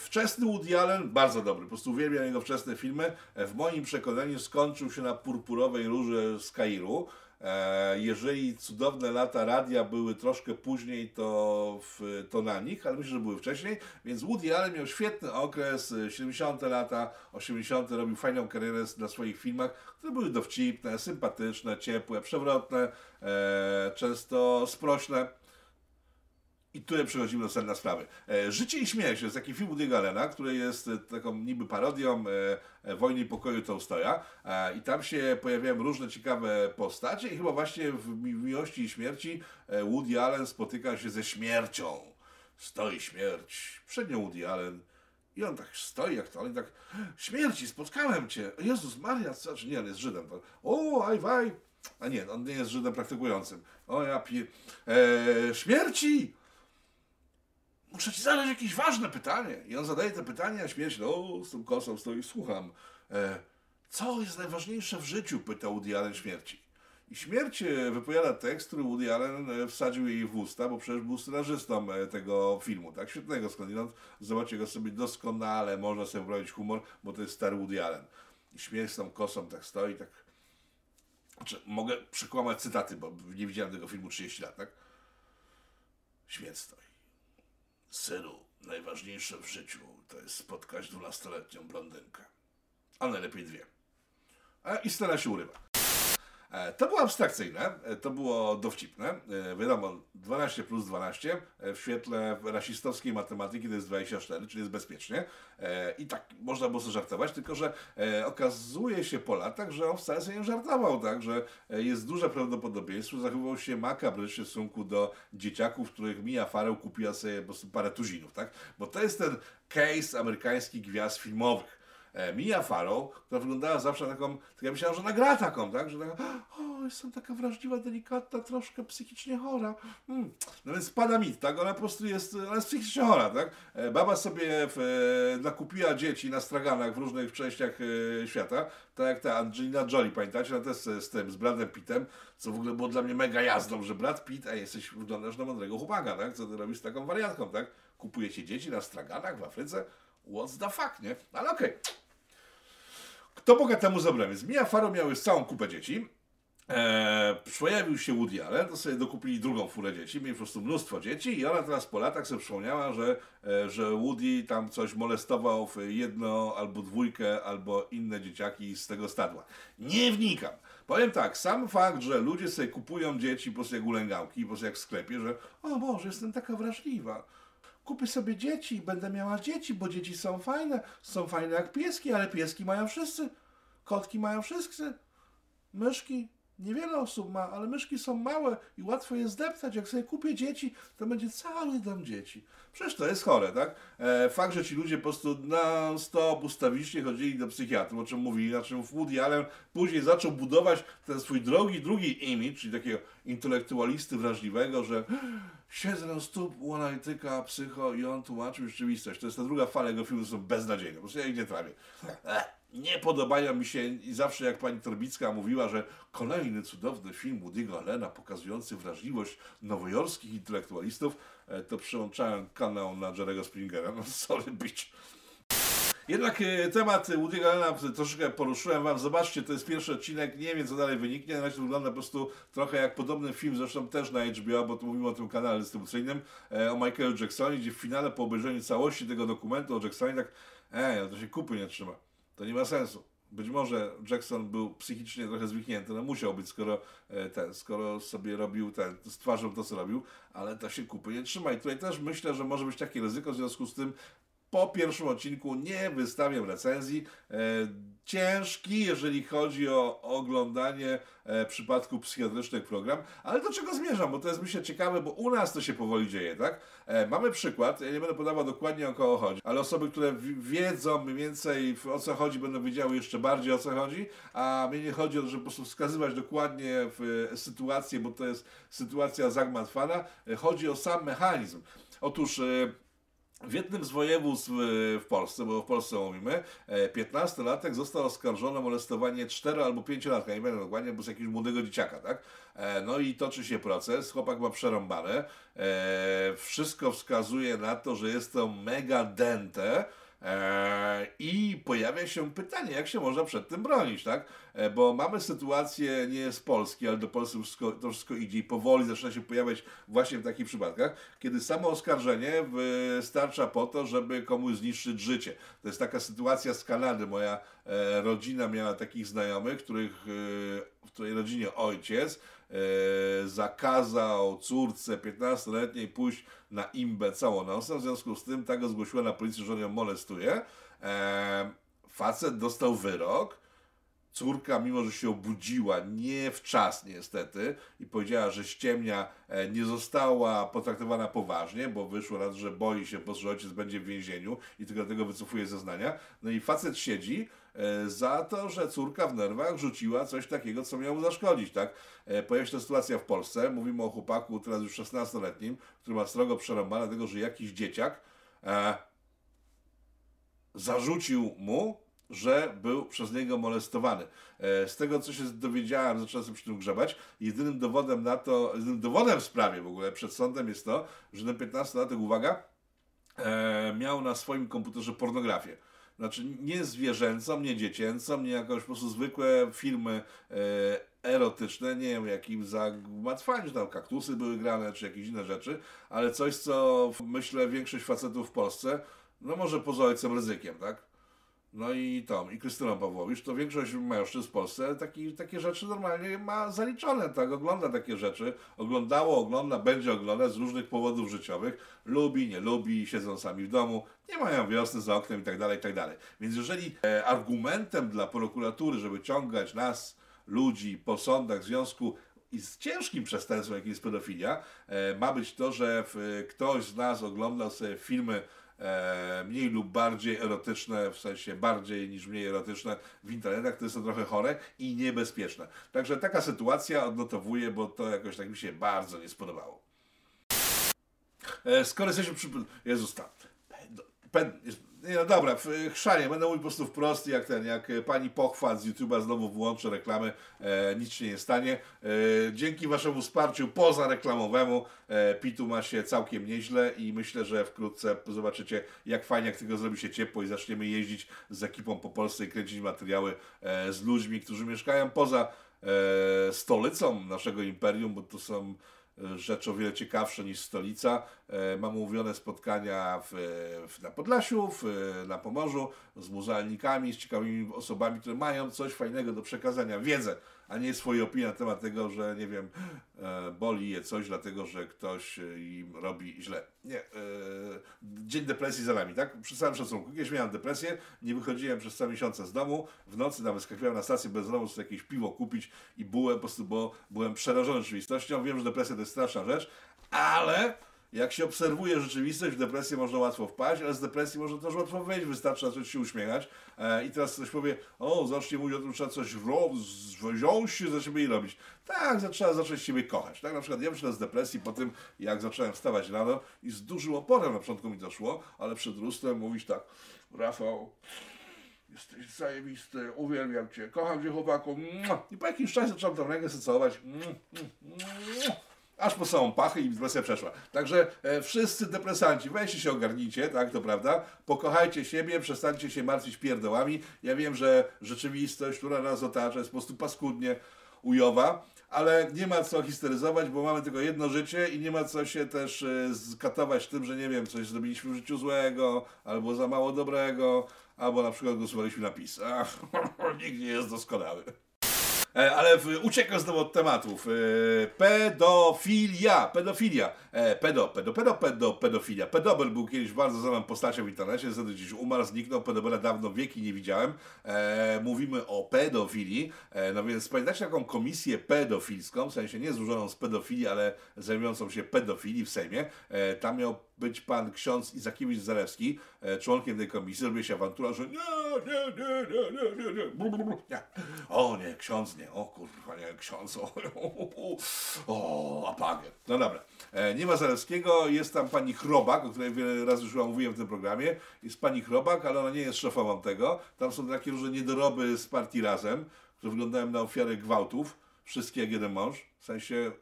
Wczesny Woody Allen, bardzo dobry, po prostu uwielbiam jego wczesne filmy. W moim przekonaniu skończył się na purpurowej róży z Kairu. E, Jeżeli cudowne lata radia były troszkę później, to, w, to na nich, ale myślę, że były wcześniej. Więc Woody Allen miał świetny okres, e, 70. lata, 80. robił fajną karierę na swoich filmach, które były dowcipne, sympatyczne, ciepłe, przewrotne, e, często sprośne. I tutaj przechodzimy do sedna sprawy. E, Życie i śmierć jest taki film Woody'ego Allena, który jest e, taką niby parodią e, Wojny i Pokoju Tolstoja. I tam się pojawiają różne ciekawe postacie i chyba właśnie w Mi- w Miłości i Śmierci Woody Allen spotyka się ze śmiercią. Stoi śmierć przed nią Woody Allen. I on tak stoi jak to, ale tak, śmierci, spotkałem cię. Jezus Maria, co, nie, on jest Żydem. To, o, aj, waj. A nie, on nie jest Żydem praktykującym. O, ja pie... E, śmierci! Muszę ci zadać jakieś ważne pytanie. I on zadaje te pytania, a śmierć, no, z tą kosą stoi, słucham. E, co jest najważniejsze w życiu? Pytał Woody Allen śmierci. I śmierć e, wypowiada tekst, który Woody Allen e, wsadził jej w usta, bo przecież był scenarzystą e, tego filmu, tak? Świetnego skądinąd. Zobaczcie go sobie doskonale, można sobie wrobić humor, bo to jest stary Woody Allen. I śmierć z tą kosą tak stoi, tak... Znaczy, mogę przekłamać cytaty, bo nie widziałem tego filmu 30 lat, tak? Śmierć stoi. Synu, najważniejsze w życiu to jest spotkać dwunastoletnią blondynkę. A najlepiej dwie. E, I scena się urywa. E, To było abstrakcyjne, e, to było dowcipne. E, Wiadomo, 12 plus 12 e, w świetle rasistowskiej matematyki to jest 24, czyli jest bezpiecznie. I tak można było sobie żartować, tylko że okazuje się po latach, że on wcale sobie nie żartował, tak, że jest duże prawdopodobieństwo, zachowywał się makabrycznie w stosunku do dzieciaków, których Mia Farrow kupiła sobie po prostu parę tuzinów, tak? Bo to jest ten case amerykańskich gwiazd filmowych. E, Mia Farrow, która wyglądała zawsze taką, tak ja myślałem, że ona gra taką, tak? Że taka, o, jestem taka wrażliwa, delikatna, troszkę psychicznie chora. Hmm. No więc spada mit, tak? Ona po prostu jest, ona jest psychicznie chora, tak? E, Baba sobie w, e, nakupiła dzieci na straganach w różnych częściach świata, tak jak ta Angelina Jolie, pamiętacie? Ona też z, tym, z Bradem Pittem, co w ogóle było dla mnie mega jazdą, że Brad Pitt, a jesteś, wyglądasz na mądrego chłopaka, tak? Co ty robisz z taką wariatką, tak? Kupujecie dzieci na straganach w Afryce? What's the fuck, nie? Ale okej. Kto Boga temu zabrał? Mia Farrow miał już całą kupę dzieci. Eee, pojawił się Woody Allen, to sobie dokupili drugą furę dzieci, mieli po prostu mnóstwo dzieci i ona teraz po latach sobie przypomniała, że, e, że Woody tam coś molestował w jedno albo dwójkę, albo inne dzieciaki z tego stadła. Nie wnikam. Powiem tak, sam fakt, że ludzie sobie kupują dzieci po prostu jak ulęgałki, po prostu jak w sklepie, że o Boże, jestem taka wrażliwa. Kupię sobie dzieci i będę miała dzieci, bo dzieci są fajne. Są fajne jak pieski, ale pieski mają wszyscy. Kotki mają wszyscy. Myszki niewiele osób ma, ale myszki są małe i łatwo je zdeptać. Jak sobie kupię dzieci, to będzie cały dom dzieci. Przecież to jest chore, tak? E, fakt, że ci ludzie po prostu non-stop ustawicznie chodzili do psychiatry, o czym mówili, na czym Woody Allen później zaczął budować ten swój drogi, drugi image, czyli takiego intelektualisty wrażliwego, że siedzę stóp u analityka, psycho i on tłumaczył rzeczywistość. To jest ta druga fala jego filmów, są beznadziejne. Po prostu ja ich nie trawię. Ech, Nie podobają mi się i zawsze jak pani Torbicka mówiła, że kolejny cudowny film Woody'ego Allena pokazujący wrażliwość nowojorskich intelektualistów, e, to przyłączałem kanał na Jerego Springera. No sorry bitch. Jednak e, temat Woody'ego Allena troszeczkę poruszyłem wam. Zobaczcie, to jest pierwszy odcinek, nie wiem co dalej wyniknie. Na razie wygląda po prostu trochę jak podobny film, zresztą też na HBO, bo tu mówimy o tym kanale dystrybucyjnym, e, o Michaelu Jacksonie, gdzie w finale po obejrzeniu całości tego dokumentu o Jacksonie tak, ej, ale to się kupy nie trzyma. To nie ma sensu. Być może Jackson był psychicznie trochę zwichnięty, no musiał być, skoro e, ten, skoro sobie robił ten, stwarzał to, co robił, ale to się kupy nie trzyma. I tutaj też myślę, że może być takie ryzyko, w związku z tym po pierwszym odcinku nie wystawiam recenzji. E, ciężki, jeżeli chodzi o oglądanie e, przypadków psychiatrycznych program, ale do czego zmierzam, bo to jest myślę ciekawe, bo u nas to się powoli dzieje, tak? E, mamy przykład, ja nie będę podawał dokładnie o kogo chodzi, ale osoby, które wiedzą mniej więcej o co chodzi, będą wiedziały jeszcze bardziej o co chodzi, a mnie nie chodzi o to, żeby po prostu wskazywać dokładnie w sytuację, bo to jest sytuacja zagmatwana, chodzi o sam mechanizm. Otóż w jednym z województw w, w Polsce, bo w Polsce mówimy, e, 15-latek został oskarżony o molestowanie 4 albo 5-latka, nie pamiętam dokładnie, bo z jakiegoś młodego dzieciaka, tak? E, No i toczy się proces, chłopak ma przerąbane, e, wszystko wskazuje na to, że jest to mega dente, E, I pojawia się pytanie, jak się można przed tym bronić, tak? E, Bo mamy sytuację nie z Polski, ale do Polski wszystko, to wszystko idzie i powoli zaczyna się pojawiać właśnie w takich przypadkach, kiedy samo oskarżenie wystarcza po to, żeby komuś zniszczyć życie. To jest taka sytuacja z Kanady. Moja e, rodzina miała takich znajomych, których, e, w której rodzinie ojciec e, zakazał córce 15-letniej pójść na imbę całonosem, w związku z tym tak go zgłosiła na policję, że ją molestuje. E, facet dostał wyrok, córka, mimo że się obudziła nie w czas niestety i powiedziała, że ściemnia, e, nie została potraktowana poważnie, bo wyszło raz, że boi się, bo że ojciec będzie w więzieniu i tylko dlatego wycofuje zeznania. No i facet siedzi e, za to, że córka w nerwach rzuciła coś takiego, co miało zaszkodzić, tak? E, pojawia się ta sytuacja w Polsce, mówimy o chłopaku teraz już 16-letnim, który ma strogo przerąbane, dlatego że jakiś dzieciak e, zarzucił mu, że był przez niego molestowany. E, z tego, co się dowiedziałem, zacząłem sobie przy tym grzebać, jedynym dowodem na to, jedynym dowodem w sprawie w ogóle przed sądem jest to, że ten 15-latek, uwaga, e, miał na swoim komputerze pornografię. Znaczy nie zwierzęcą, nie dziecięcą, nie jakieś po prostu zwykłe filmy e, erotyczne, nie wiem, jakim zagmatwaniu, tam kaktusy były grane, czy jakieś inne rzeczy, ale coś, co myślę większość facetów w Polsce, no może poza ojcem ryzykiem, tak? No i Tom, i Krystyną Pawłowicz, to większość mężczyzn w Polsce taki, takie rzeczy normalnie ma zaliczone, tak, ogląda takie rzeczy, oglądało, ogląda, będzie oglądać z różnych powodów życiowych, lubi, nie lubi, siedzą sami w domu, nie mają wiosny za oknem i tak dalej, i tak dalej. Więc jeżeli e, argumentem dla prokuratury, żeby ciągać nas, ludzi, po sądach w związku i z ciężkim przestępstwem, jakim jest pedofilia, e, ma być to, że w, ktoś z nas oglądał sobie filmy e, mniej lub bardziej erotyczne, w sensie bardziej niż mniej erotyczne w internetach, to jest to trochę chore i niebezpieczne. Także taka sytuacja odnotowuję, bo to jakoś tak mi się bardzo nie spodobało. E, skoro jesteśmy przy... Jezus, tam. Pen, nie, no dobra, w chrzanie, będę mówił po prostu wprost, jak ten, jak pani pochwat z YouTube'a znowu włączę reklamy, e, nic się nie stanie. E, dzięki waszemu wsparciu pozareklamowemu e, Pitu ma się całkiem nieźle i myślę, że wkrótce zobaczycie, jak fajnie, jak tego zrobi się ciepło i zaczniemy jeździć z ekipą po Polsce i kręcić materiały e, z ludźmi, którzy mieszkają poza e, stolicą naszego imperium, bo to są rzeczy o wiele ciekawsze niż stolica. E, mam umówione spotkania w, w, na Podlasiu, w, na Pomorzu z muzealnikami, z ciekawymi osobami, które mają coś fajnego do przekazania, wiedzę a nie swoje opinie na temat tego, że nie wiem, e, boli je coś, dlatego że ktoś im robi źle. Nie. Dzień depresji za nami, tak? Przy całym szacunku. Kiedyś miałem depresję, nie wychodziłem przez cały miesiąc z domu, w nocy nawet skakiwałem na stację benzynową, sobie jakieś piwo kupić i byłem po prostu, bo byłem przerażony rzeczywistością. Wiem, że depresja to jest straszna rzecz, ale jak się obserwuje rzeczywistość, w depresję można łatwo wpaść, ale z depresji można też łatwo wyjść, wystarczy zacząć się uśmiechać. E, I teraz ktoś powie, o, zacznie mówić o tym, trzeba coś wziąć się za siebie i robić. Tak, trzeba zacząć siebie kochać. Tak, na przykład ja wyszedłem z depresji po tym, jak zacząłem wstawać rano i z dużym oporem na początku mi to szło, ale przed lustrem mówić tak, Rafał, jesteś zajebisty, uwielbiam Cię, kocham Cię chłopaku. I po jakimś czasie zacząłem tę rękę sobie całować aż po samą pachę i depresja przeszła. Także e, wszyscy depresanci, weźcie się ogarnijcie, tak, to prawda, pokochajcie siebie, przestańcie się martwić pierdołami. Ja wiem, że rzeczywistość, która nas otacza jest po prostu paskudnie ujowa, ale nie ma co histeryzować, bo mamy tylko jedno życie i nie ma co się też e, skatować tym, że nie wiem, coś zrobiliśmy w życiu złego, albo za mało dobrego, albo na przykład głosowaliśmy na PiS. Ach, nikt nie jest doskonały. E, ale uciekam znowu od tematów. E, pedofilia, pedofilia. E, pedo, pedo, pedo, pedo, pedofilia. Pedobel był kiedyś bardzo znaną postacią w internecie, niestety dziś umarł, zniknął, pedobela dawno wieki nie widziałem. Mówimy o pedofilii, no więc pamiętacie taką komisję pedofilską, w sensie nie złożoną z pedofilii, ale zajmującą się pedofilii w Sejmie. Tam miał być pan ksiądz Izakiewicz Zalewski, członkiem tej komisji, robi się awantura, że nie, nie, nie, nie, nie, nie, nie. O nie, ksiądz nie, o kurwa, nie, ksiądz, o, o, o apagier. No dobra, e, nie ma Zalewskiego, jest tam pani Chrobak, o której wiele razy już mówiłem w tym programie, jest pani Chrobak, ale ona nie jest szefową tego, tam są takie różne niedoroby z partii Razem, które wyglądają na ofiary gwałtów, wszystkie jak jeden mąż, w sensie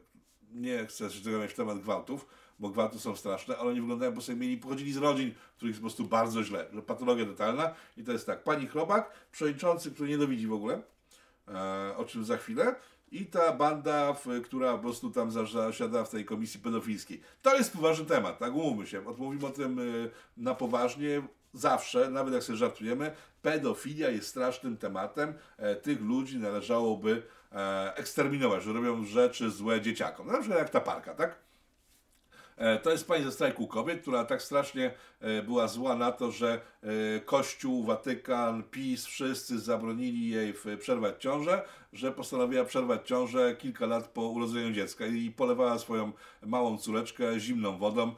nie chcę tego mieć w temat gwałtów, bo gwałty są straszne, ale oni wyglądają, bo sobie mieli, pochodzili z rodzin, których jest po prostu bardzo źle, że patologia totalna. I to jest tak, pani Chrobak, przewodniczący, który nie dowidzi w ogóle, o czym za chwilę, i ta banda, która po prostu tam zasiada w tej komisji pedofilskiej. To jest poważny temat, tak umówmy się, mówimy o tym y, na poważnie, zawsze, nawet jak sobie żartujemy, pedofilia jest strasznym tematem, e, tych ludzi należałoby e, eksterminować, że robią rzeczy złe dzieciakom. Na przykład jak ta parka, tak? E, to jest pani ze strajku kobiet, która tak strasznie e, była zła na to, że e, Kościół, Watykan, PiS, wszyscy zabronili jej przerwać ciążę, że postanowiła przerwać ciążę kilka lat po urodzeniu dziecka i polewała swoją małą córeczkę zimną wodą.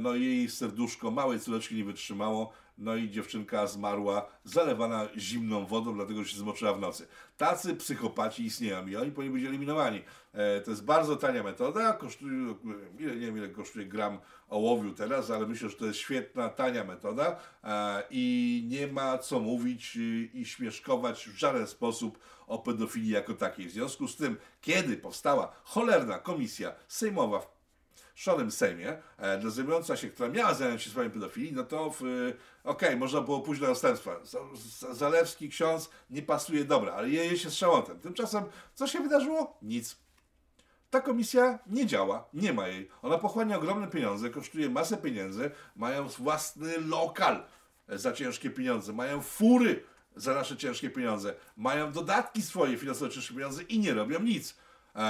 No jej serduszko małej córeczki nie wytrzymało no i dziewczynka zmarła zalewana zimną wodą, dlatego się zmoczyła w nocy. Tacy psychopaci istnieją i oni powinni być eliminowani. E, to jest bardzo tania metoda, kosztuje, nie wiem ile kosztuje gram ołowiu teraz, ale myślę, że to jest świetna, tania metoda e, i nie ma co mówić i śmieszkować w żaden sposób o pedofilii jako takiej. W związku z tym, kiedy powstała cholerna komisja sejmowa w szarym Sejmie, e, zajmująca się, która miała zająć się sprawami pedofilii, no to okej, okay, można było pójść do następstwa. Zalewski ksiądz nie pasuje, dobra, ale jeje się strzałątem. Tymczasem, co się wydarzyło? Nic. Ta komisja nie działa, nie ma jej. Ona pochłania ogromne pieniądze, kosztuje masę pieniędzy, mają własny lokal za ciężkie pieniądze, mają fury za nasze ciężkie pieniądze, mają dodatki swoje finansowe ciężkie pieniądze i nie robią nic.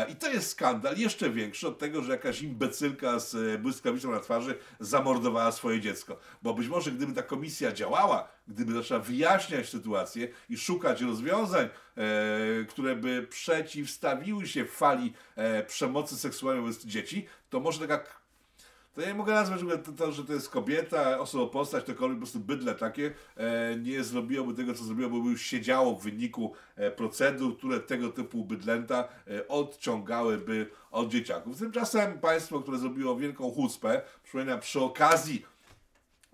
I to jest skandal jeszcze większy od tego, że jakaś imbecylka z e, błyskawicą na twarzy zamordowała swoje dziecko. Bo być może gdyby ta komisja działała, gdyby zaczęła wyjaśniać sytuację i szukać rozwiązań, e, które by przeciwstawiły się fali e, przemocy seksualnej wobec dzieci, to może taka to ja nie mogę nazwać, to, to, że to jest kobieta, osobopostać, to po prostu bydle takie, e, nie zrobiłoby tego, co zrobiło, bo by już siedziało w wyniku e, procedur, które tego typu bydlęta e, odciągałyby od dzieciaków. Tymczasem państwo, które zrobiło wielką chucpę, przypominam, przy okazji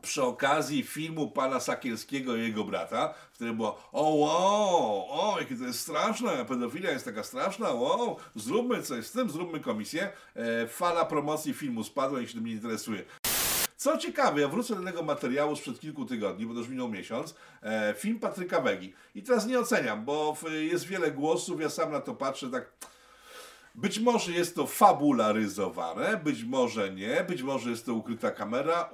przy okazji filmu pana Sakielskiego i jego brata, w którym było o wow, o jakie to jest straszne, pedofilia jest taka straszna, wow, zróbmy coś z tym, zróbmy komisję. E, fala promocji filmu spadła i się tym nie interesuje. Co ciekawe, ja wrócę do tego materiału sprzed kilku tygodni, bo to już minął miesiąc, e, film Patryka Wegi. I teraz nie oceniam, bo jest wiele głosów, ja sam na to patrzę tak być może jest to fabularyzowane, być może nie, być może jest to ukryta kamera,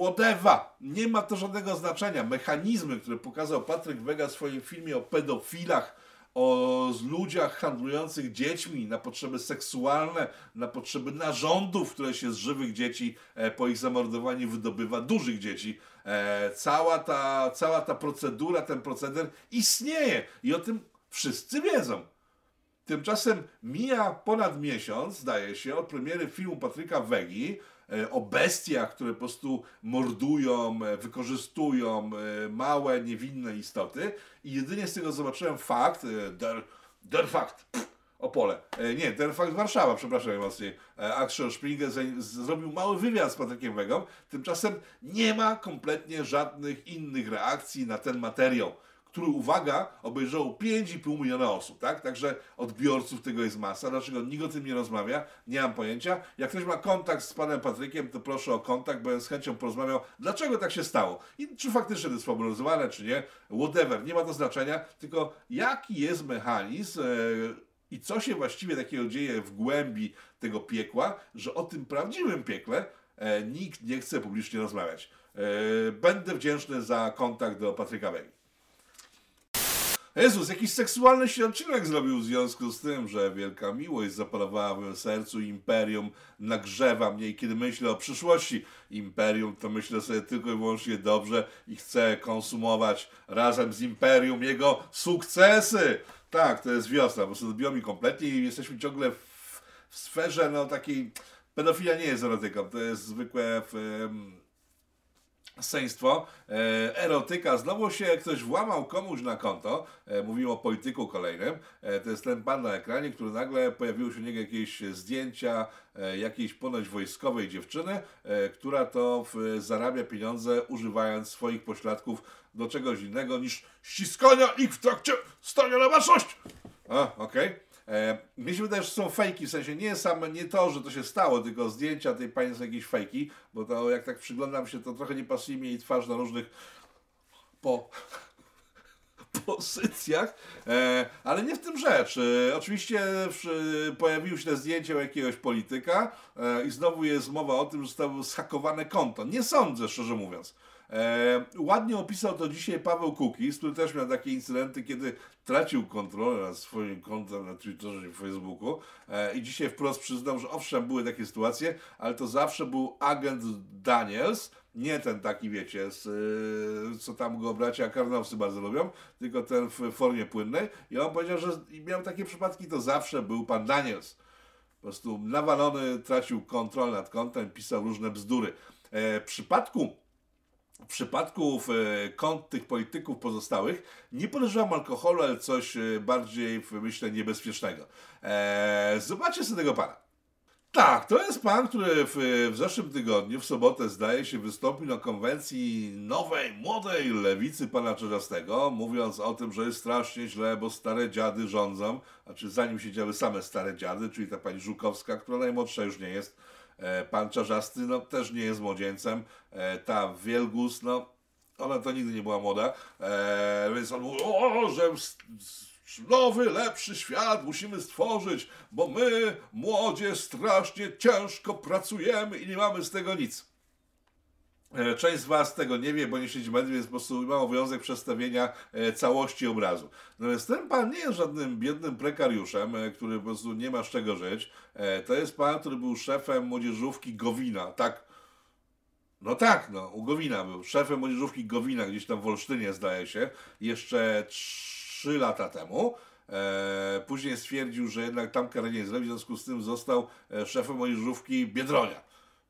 whatever. Nie ma to żadnego znaczenia. Mechanizmy, które pokazał Patryk Wega w swoim filmie o pedofilach, o ludziach handlujących dziećmi na potrzeby seksualne, na potrzeby narządów, które się z żywych dzieci e, po ich zamordowaniu wydobywa, dużych dzieci. E, cała ta, cała ta procedura, ten proceder istnieje i o tym wszyscy wiedzą. Tymczasem mija ponad miesiąc, zdaje się, od premiery filmu Patryka Wegi e, o bestiach, które po prostu mordują, e, wykorzystują e, małe, niewinne istoty i jedynie z tego zobaczyłem fakt, der, der fakt, Opole. Nie, der fakt Warszawa, przepraszam najmocniej. Axel Springer zrobił mały wywiad z Patrykiem Wegą, tymczasem nie ma kompletnie żadnych innych reakcji na ten materiał który, uwaga, obejrzało 5,5 miliona osób, tak? Także odbiorców tego jest masa. Dlaczego nikt o tym nie rozmawia? Nie mam pojęcia. Jak ktoś ma kontakt z panem Patrykiem, to proszę o kontakt, bo ja z chęcią porozmawiał, dlaczego tak się stało. I czy faktycznie to jest fabulozowane, czy nie. Whatever, nie ma to znaczenia, tylko jaki jest mechanizm, e, i co się właściwie takiego dzieje w głębi tego piekła, że o tym prawdziwym piekle e, nikt nie chce publicznie rozmawiać. E, będę wdzięczny za kontakt do Patryka Wegi. Jezus, jakiś seksualny się zrobił w związku z tym, że wielka miłość zaparowała w moim sercu imperium nagrzewa mnie i kiedy myślę o przyszłości imperium, to myślę sobie tylko i wyłącznie dobrze i chcę konsumować razem z imperium jego sukcesy. Tak, to jest wiosna, po prostu odbiło mi kompletnie i jesteśmy ciągle w, w sferze no takiej, pedofilia nie jest erotyką, to jest zwykłe... W, Seństwo, e, erotyka, znowu się ktoś włamał komuś na konto, e, mówimy o polityku kolejnym, e, to jest ten pan na ekranie, który nagle pojawiło się u niego jakieś zdjęcia e, jakiejś ponoć wojskowej dziewczyny, e, która to w, zarabia pieniądze używając swoich pośladków do czegoś innego niż ściskania ich w trakcie stania na baczność. A, okej. Okay. E, mi się wydaje, że są fejki, w sensie nie same, nie to, że to się stało, tylko zdjęcia tej pani są jakieś fejki, bo to jak tak przyglądam się, to trochę nie pasuje mi jej twarz na różnych po pozycjach, e, ale nie w tym rzecz. E, oczywiście e, pojawiło się zdjęcie jakiegoś polityka e, i znowu jest mowa o tym, że zostało zhakowane konto. Nie sądzę, szczerze mówiąc. E, ładnie opisał to dzisiaj Paweł Kukis, który też miał takie incydenty, kiedy tracił kontrolę nad swoim kontem na Twitterze i Facebooku e, i dzisiaj wprost przyznał, że owszem, były takie sytuacje, ale to zawsze był agent Daniels, nie ten taki, wiecie, z, y, co tam go bracia Karnowscy bardzo lubią, tylko ten w formie płynnej. I on powiedział, że miał takie przypadki, to zawsze był pan Daniels. Po prostu nawalony, tracił kontrolę nad kontem, pisał różne bzdury. E, w przypadku w przypadku e, kont tych polityków pozostałych nie podejrzewam alkoholu, ale coś e, bardziej, myślę, niebezpiecznego. Eee, zobaczcie sobie tego pana. Tak, to jest pan, który w, w zeszłym tygodniu, w sobotę, zdaje się, wystąpił na konwencji nowej, młodej lewicy pana Czerzastego, mówiąc o tym, że jest strasznie źle, bo stare dziady rządzą, znaczy zanim siedziały same stare dziady, czyli ta pani Żukowska, która najmłodsza już nie jest, pan Czarzasty, no też nie jest młodzieńcem, e, ta Wielgus, no ona to nigdy nie była młoda, e, więc on mówił, o, że nowy, lepszy świat musimy stworzyć, bo my, młodzie, strasznie ciężko pracujemy i nie mamy z tego nic. E, część z Was tego nie wie, bo nie siedzi mediów, więc po prostu ma obowiązek przedstawienia e, całości obrazu. Natomiast ten pan nie jest żadnym biednym prekariuszem, e, który po prostu nie ma z czego żyć. To jest pan, który był szefem młodzieżówki Gowina, tak? No tak, no, u Gowina był. Szefem młodzieżówki Gowina, gdzieś tam w Olsztynie zdaje się, jeszcze 3 lata temu. Później stwierdził, że jednak tam karę nie zrobi, w związku z tym został szefem młodzieżówki Biedronia.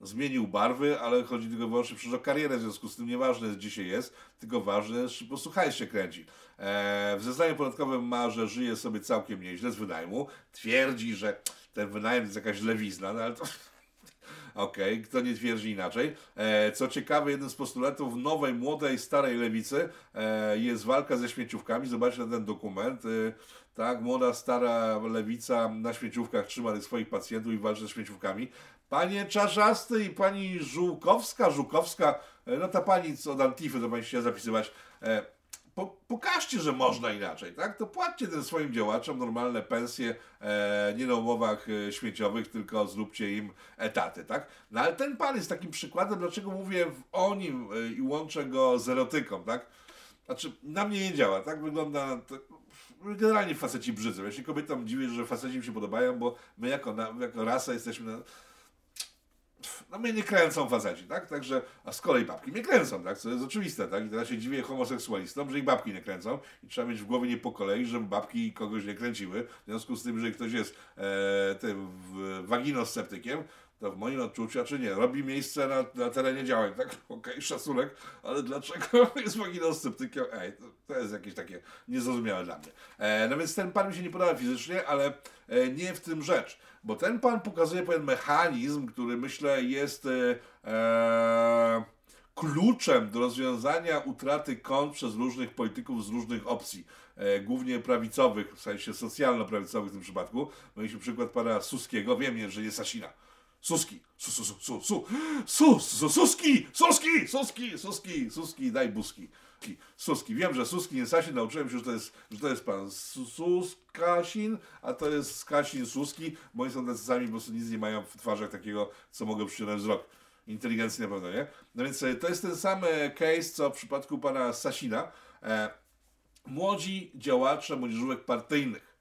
Zmienił barwy, ale chodzi tylko wyłącznie przecież o karierę, w związku z tym nieważne jest, gdzie się jest, tylko ważne jest, czy po prostu hajs się kręci. E, w zeznaniu podatkowym ma, że żyje sobie całkiem nieźle z wynajmu. Twierdzi, że ten wynajem jest jakaś lewizna, no ale to Okej, okay, kto nie twierdzi inaczej. E, co ciekawe, jeden z postulatów nowej, młodej, starej lewicy e, jest walka ze śmieciówkami. Zobaczcie ten dokument. E, tak, młoda, stara lewica na śmieciówkach trzyma swoich pacjentów i walczy ze śmieciówkami. Panie Czarzasty i pani Żółkowska, Żółkowska, no ta pani co od Antify, to pani się zapisywać, po, pokażcie, że można inaczej, tak? To płaccie tym swoim działaczom normalne pensje, e, nie na umowach e, śmieciowych, tylko zróbcie im etaty, tak? No ale ten pan jest takim przykładem, dlaczego mówię o nim e, i łączę go z erotyką, tak? Znaczy, na mnie nie działa, tak? Wygląda... To, generalnie faceci brzydzą. Ja się kobietom dziwię, że faceci mi się podobają, bo my jako, na, jako rasa jesteśmy... Na, no mnie nie kręcą faceci, tak? Także, a z kolei babki mnie kręcą, tak? Co jest oczywiste, tak? I teraz się dziwię homoseksualistom, że ich babki nie kręcą i trzeba mieć w głowie nie po kolei, żeby babki kogoś nie kręciły. W związku z tym, że ktoś jest e, tym waginosceptykiem, to w moim odczuciu, czy nie, robi miejsce na, na terenie działań, tak? Okej, okay, szacunek, ale dlaczego jest waginosceptykiem? Ej, to, to, jest jakieś takie niezrozumiałe dla mnie. E, no więc ten pan mi się nie podoba fizycznie, ale e, nie w tym rzecz, bo ten pan pokazuje pewien mechanizm, który myślę jest e, e kluczem do rozwiązania utraty kont przez różnych polityków z różnych opcji, e, głównie prawicowych, w sensie socjalno-prawicowych w tym przypadku. Mieliśmy przykład pana Suskiego, wiem, że jest Sasina. Suski, su, su, su, su, su, su, su, Suski, Suski, Suski, Suski, Suski, daj buski. Suski. Wiem, że Suski nie Sasin, nauczyłem się, że to jest, że to jest pan Suskasin, a to jest Skasin Suski, bo oni są tacy sami, po prostu nic nie mają w twarzach takiego, co mogę przyciągnąć wzrok. Inteligencji na pewno, nie? No więc e, to jest ten sam e, case, co w przypadku pana Sasina. E, młodzi działacze młodzieżówek partyjnych,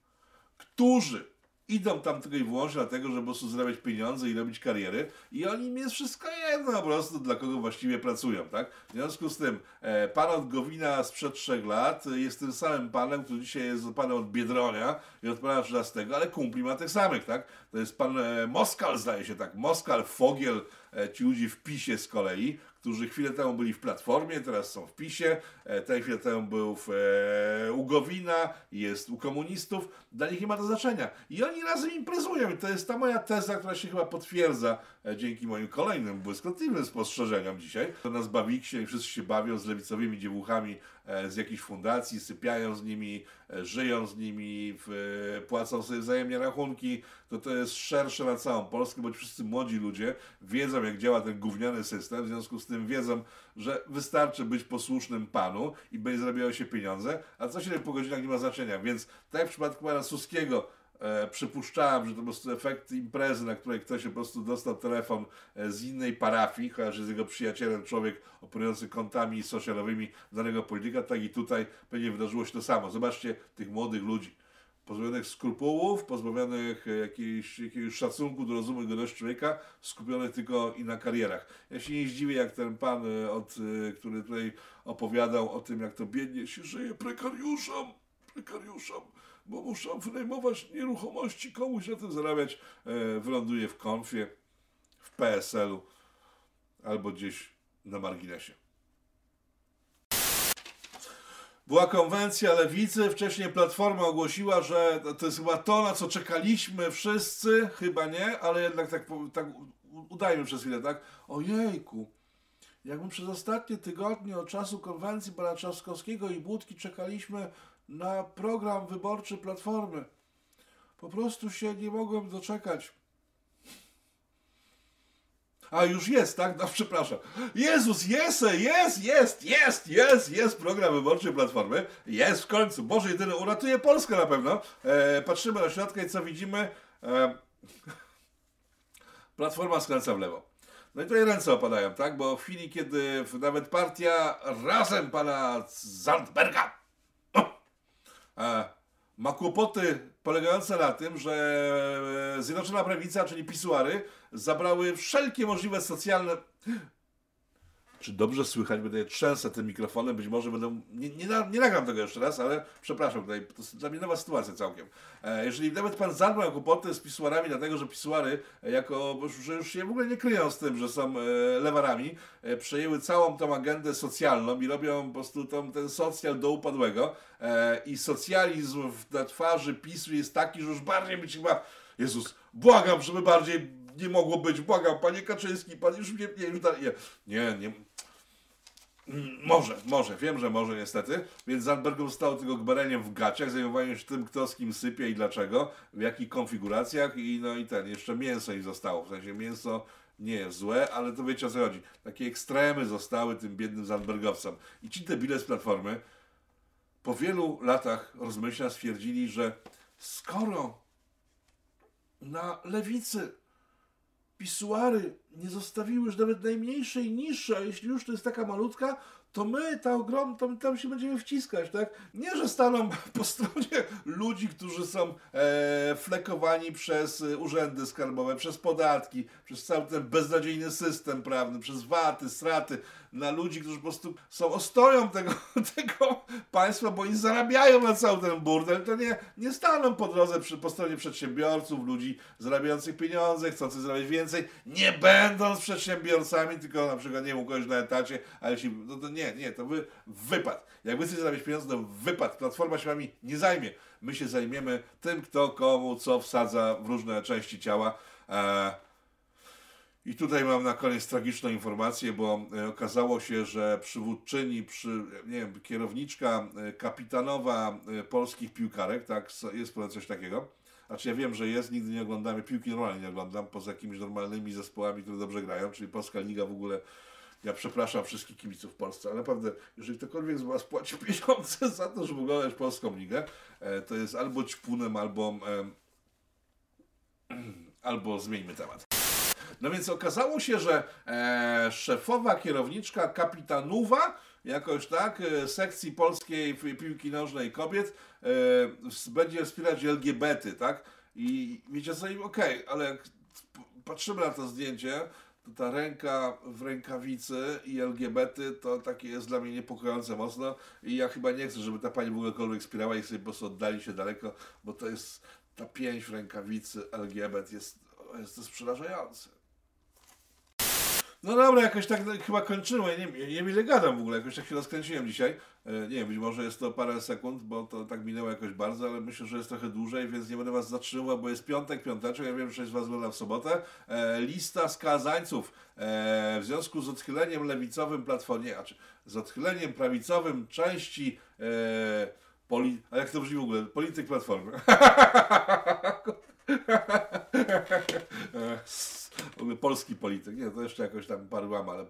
którzy idą tam tylko i wyłącznie dlatego, żeby po prostu zarabiać pieniądze i robić kariery i oni mi jest wszystko jedno po prostu, dla kogo właściwie pracują, tak? W związku z tym, e, pan od Gowina sprzed trzech lat jest tym samym panem, który dzisiaj jest panem od Biedronia i od pana Trzynastego, ale kumpli ma tych samych, tak? To jest pan e, Moskal, zdaje się tak, Moskal, Fogiel, e, ci ludzie w PiSie z kolei, którzy chwilę temu byli w Platformie, teraz są w PiSie, e, ten chwilę temu był w, e, u Gowina, jest u komunistów, dla nich nie ma to znaczenia. I oni razem imprezują. I to jest ta moja teza, która się chyba potwierdza dzięki moim kolejnym błyskotliwym spostrzeżeniom dzisiaj. To nas się i wszyscy się bawią z lewicowymi dziewuchami e, z jakiejś fundacji, sypiają z nimi, e, żyją z nimi, płacą sobie wzajemnie rachunki, to to jest szersze na całą Polskę, bo wszyscy młodzi ludzie wiedzą, jak działa ten gówniany system, w związku z tym wiedzą, że wystarczy być posłusznym panu i będzie zarabiało się pieniądze, a co się po godzinach nie ma znaczenia. Więc tak jak w przypadku pana Suskiego, E, przypuszczałem, że to po prostu efekt imprezy, na której ktoś po prostu dostał telefon e, z innej parafii, chociaż jest jego przyjacielem człowiek operujący kontami socialowymi danego polityka, tak i tutaj pewnie wydarzyło się to samo. Zobaczcie tych młodych ludzi, pozbawionych skrupułów, pozbawionych jakiejś, jakiegoś szacunku do rozumu i godności człowieka, skupionych tylko i na karierach. Ja się nie zdziwię, jak ten pan, e, od, e, który tutaj opowiadał o tym, jak to biednie się żyje prekariuszom, prekariuszom bo muszą wynajmować nieruchomości, komuś na tym zarabiać, e, wyląduje w konfie, w PSL-u albo gdzieś na marginesie. Była konwencja lewicy, wcześniej Platforma ogłosiła, że to jest chyba to, na co czekaliśmy wszyscy, chyba nie, ale jednak tak, tak udajmy przez chwilę, tak? Ojejku, jakby przez ostatnie tygodnie od czasu konwencji pana Trzaskowskiego i Budki czekaliśmy na program wyborczy Platformy. Po prostu się nie mogłem doczekać. A już jest, tak? No przepraszam. Jezus, jest, jest, jest, jest, jest, jest program wyborczy Platformy. Jest w końcu. Boże, jedyny uratuje Polskę na pewno. E, patrzymy na środkę i co widzimy? E, Platforma skręca w lewo. No i tutaj ręce opadają, tak? Bo w chwili, kiedy nawet partia razem pana Zandberga ma kłopoty polegające na tym, że Zjednoczona Prawica, czyli pisuary, zabrały wszelkie możliwe socjalne czy dobrze słychać? Będę trzęsę tym mikrofonem, być może będę. Nie, nie, nie nagram tego jeszcze raz, ale przepraszam, tutaj to jest dla mnie nowa sytuacja całkiem. E, jeżeli nawet pan Zan miał kłopoty z pisuarami, dlatego że pisuary, e, jako, że już się w ogóle nie kryją z tym, że są e, lewarami, e, przejęły całą tą agendę socjalną i robią po prostu tą, ten socjal do upadłego. E, I socjalizm na twarzy PiSu jest taki, że już bardziej być chyba. Jezus, błagam, żeby bardziej nie mogło być, błagam, panie Kaczyński, pan już mnie, nie, już nie, nie, nie. Mm, może, może, wiem, że może niestety, więc Zandbergom zostało tylko gbareniem w gaciach, zajmowanie się tym, kto z kim sypie i dlaczego, w jakich konfiguracjach i no i ten, jeszcze mięso im zostało, w sensie mięso nie jest złe, ale to wiecie o co chodzi. Takie ekstremy zostały tym biednym Zandbergowcom. I ci debile z Platformy po wielu latach rozmyślania stwierdzili, że skoro na lewicy pisuary nie zostawiły już nawet najmniejszej niszy, a jeśli już to jest taka malutka, to my, ta ogrom, to my tam się będziemy wciskać, tak? Nie, że staną po stronie ludzi, którzy są e, flekowani przez e, urzędy skarbowe, przez podatki, przez cały ten beznadziejny system prawny, przez waty, straty, na ludzi, którzy po prostu są ostoją tego, tego państwa, bo oni zarabiają na cały ten burdel, to nie, nie staną po drodze przy, po stronie przedsiębiorców, ludzi zarabiających pieniądze, chcących zarabiać więcej, nie będąc przedsiębiorcami, tylko na przykład nie wiem, kogoś na etacie, a jeśli, no to nie, nie, to wy, wypad. Jak wy chcecie zarabiać pieniądze, to wypad. Platforma się wami nie zajmie. My się zajmiemy tym, kto komu co wsadza w różne części ciała. E, i tutaj mam na koniec tragiczną informację, bo e, okazało się, że przywódczyni, przy, nie wiem, kierowniczka e, kapitanowa polskich piłkarek, tak, jest coś takiego. Znaczy ja wiem, że jest, nigdy nie oglądamy piłki normalnie nie oglądam, poza jakimiś normalnymi zespołami, które dobrze grają, czyli Polska Liga w ogóle ja przepraszam wszystkich kibiców w Polsce, ale naprawdę, jeżeli ktokolwiek z Was płaci pieniądze za to, żeby oglądać Polską Ligę, to jest albo ćpunem, albo, albo zmieńmy temat. No więc okazało się, że e, szefowa kierowniczka kapitanuwa, jakoś tak, e, sekcji polskiej piłki nożnej kobiet, e, będzie wspierać LGBT, tak? I wiecie co, okej, okay, ale jak patrzymy na to zdjęcie, to ta ręka w rękawicy i LGBT to takie jest dla mnie niepokojące mocno i ja chyba nie chcę, żeby ta pani w ogólekolwiek wspierała i sobie po prostu oddali się daleko, bo to jest, ta pięść w rękawicy LGBT jest, jest jest przerażające. No dobra, jakoś tak no, chyba kończymy. Ja nie, nie wiem ile gadam w ogóle, jakoś tak się rozkręciłem dzisiaj. E, nie wiem, być może jest to parę sekund, bo to tak minęło jakoś bardzo, ale myślę, że jest trochę dłużej, więc nie będę Was zatrzymał, bo jest piątek, piąteczek, ja wiem, że z Was ogląda w sobotę. E, lista skazańców e, w związku z odchyleniem lewicowym platformie, znaczy z odchyleniem prawicowym części e, poli... A jak to brzmi w ogóle? Polityk platformy. Ogóle polski polityk. Nie, to jeszcze jakoś tam parłam, ale...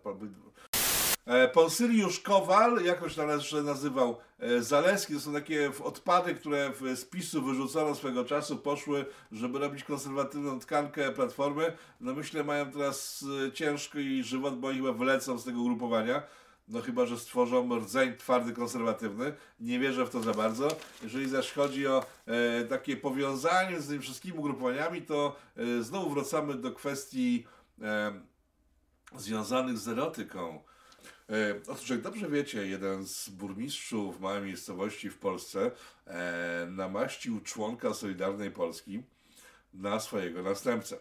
E, Ponsyliusz Kowal, jakoś tam jeszcze nazywał e, Zaleski, to są takie odpady, które w spisu wyrzucono swego czasu, poszły, żeby robić konserwatywną tkankę Platformy. No myślę, mają teraz e, ciężko i żywot, bo oni chyba wylecą z tego grupowania. No chyba, że stworzą rdzeń twardy konserwatywny. Nie wierzę w to za bardzo. Jeżeli zaś chodzi o e, takie powiązanie z tymi wszystkimi ugrupowaniami, to e, znowu wracamy do kwestii e, związanych z erotyką. E, Otóż, jak dobrze wiecie, jeden z burmistrzów małej miejscowości w Polsce e, namaścił członka Solidarnej Polski na swojego następcę.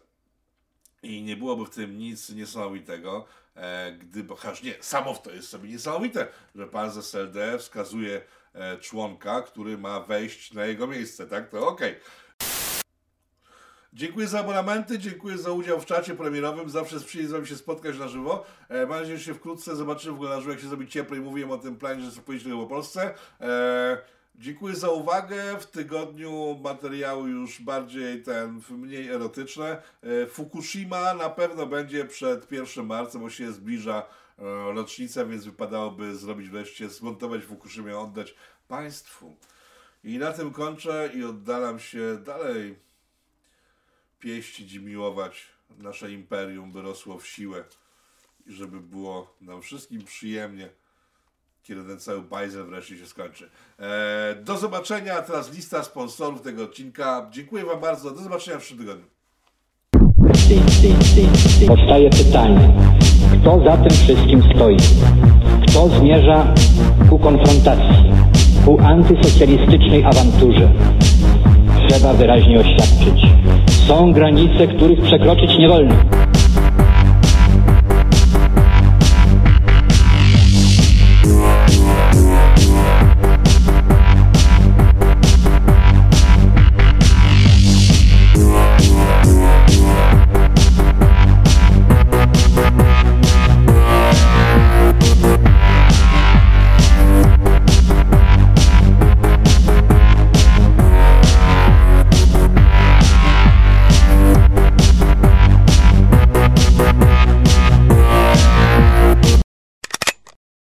I nie byłoby w tym nic niesamowitego, e, gdyby, chociaż nie, samo w to jest sobie niesamowite, że pan z SLD wskazuje e, członka, który ma wejść na jego miejsce, tak? To okej. Dziękuję za abonamenty, dziękuję za udział w czacie premierowym. Zawsze z wami się spotkać na żywo. E, mam nadzieję, że się wkrótce zobaczymy w żywo, jak się zrobi cieplej. Mówiłem o tym planie, że chcę powiedzieć o Polsce. Dziękuję za uwagę. W tygodniu materiały już bardziej ten, mniej erotyczne. E, Fukushima na pewno będzie przed 1 marca, bo się zbliża e, rocznica, więc wypadałoby zrobić wreszcie, zmontować Fukushimę, oddać państwu. I na tym kończę i oddalam się dalej pieścić i miłować nasze imperium, by rosło w siłę i żeby było nam wszystkim przyjemnie, kiedy ten cały bajzel wreszcie się skończy. Eee, do zobaczenia, teraz lista sponsorów tego odcinka. Dziękuję Wam bardzo, do zobaczenia w przyszłym tygodniu. Powstaje pytanie, kto za tym wszystkim stoi? Kto zmierza ku konfrontacji, ku antysocjalistycznej awanturze? Trzeba wyraźnie oświadczyć. Są granice, których przekroczyć nie wolno.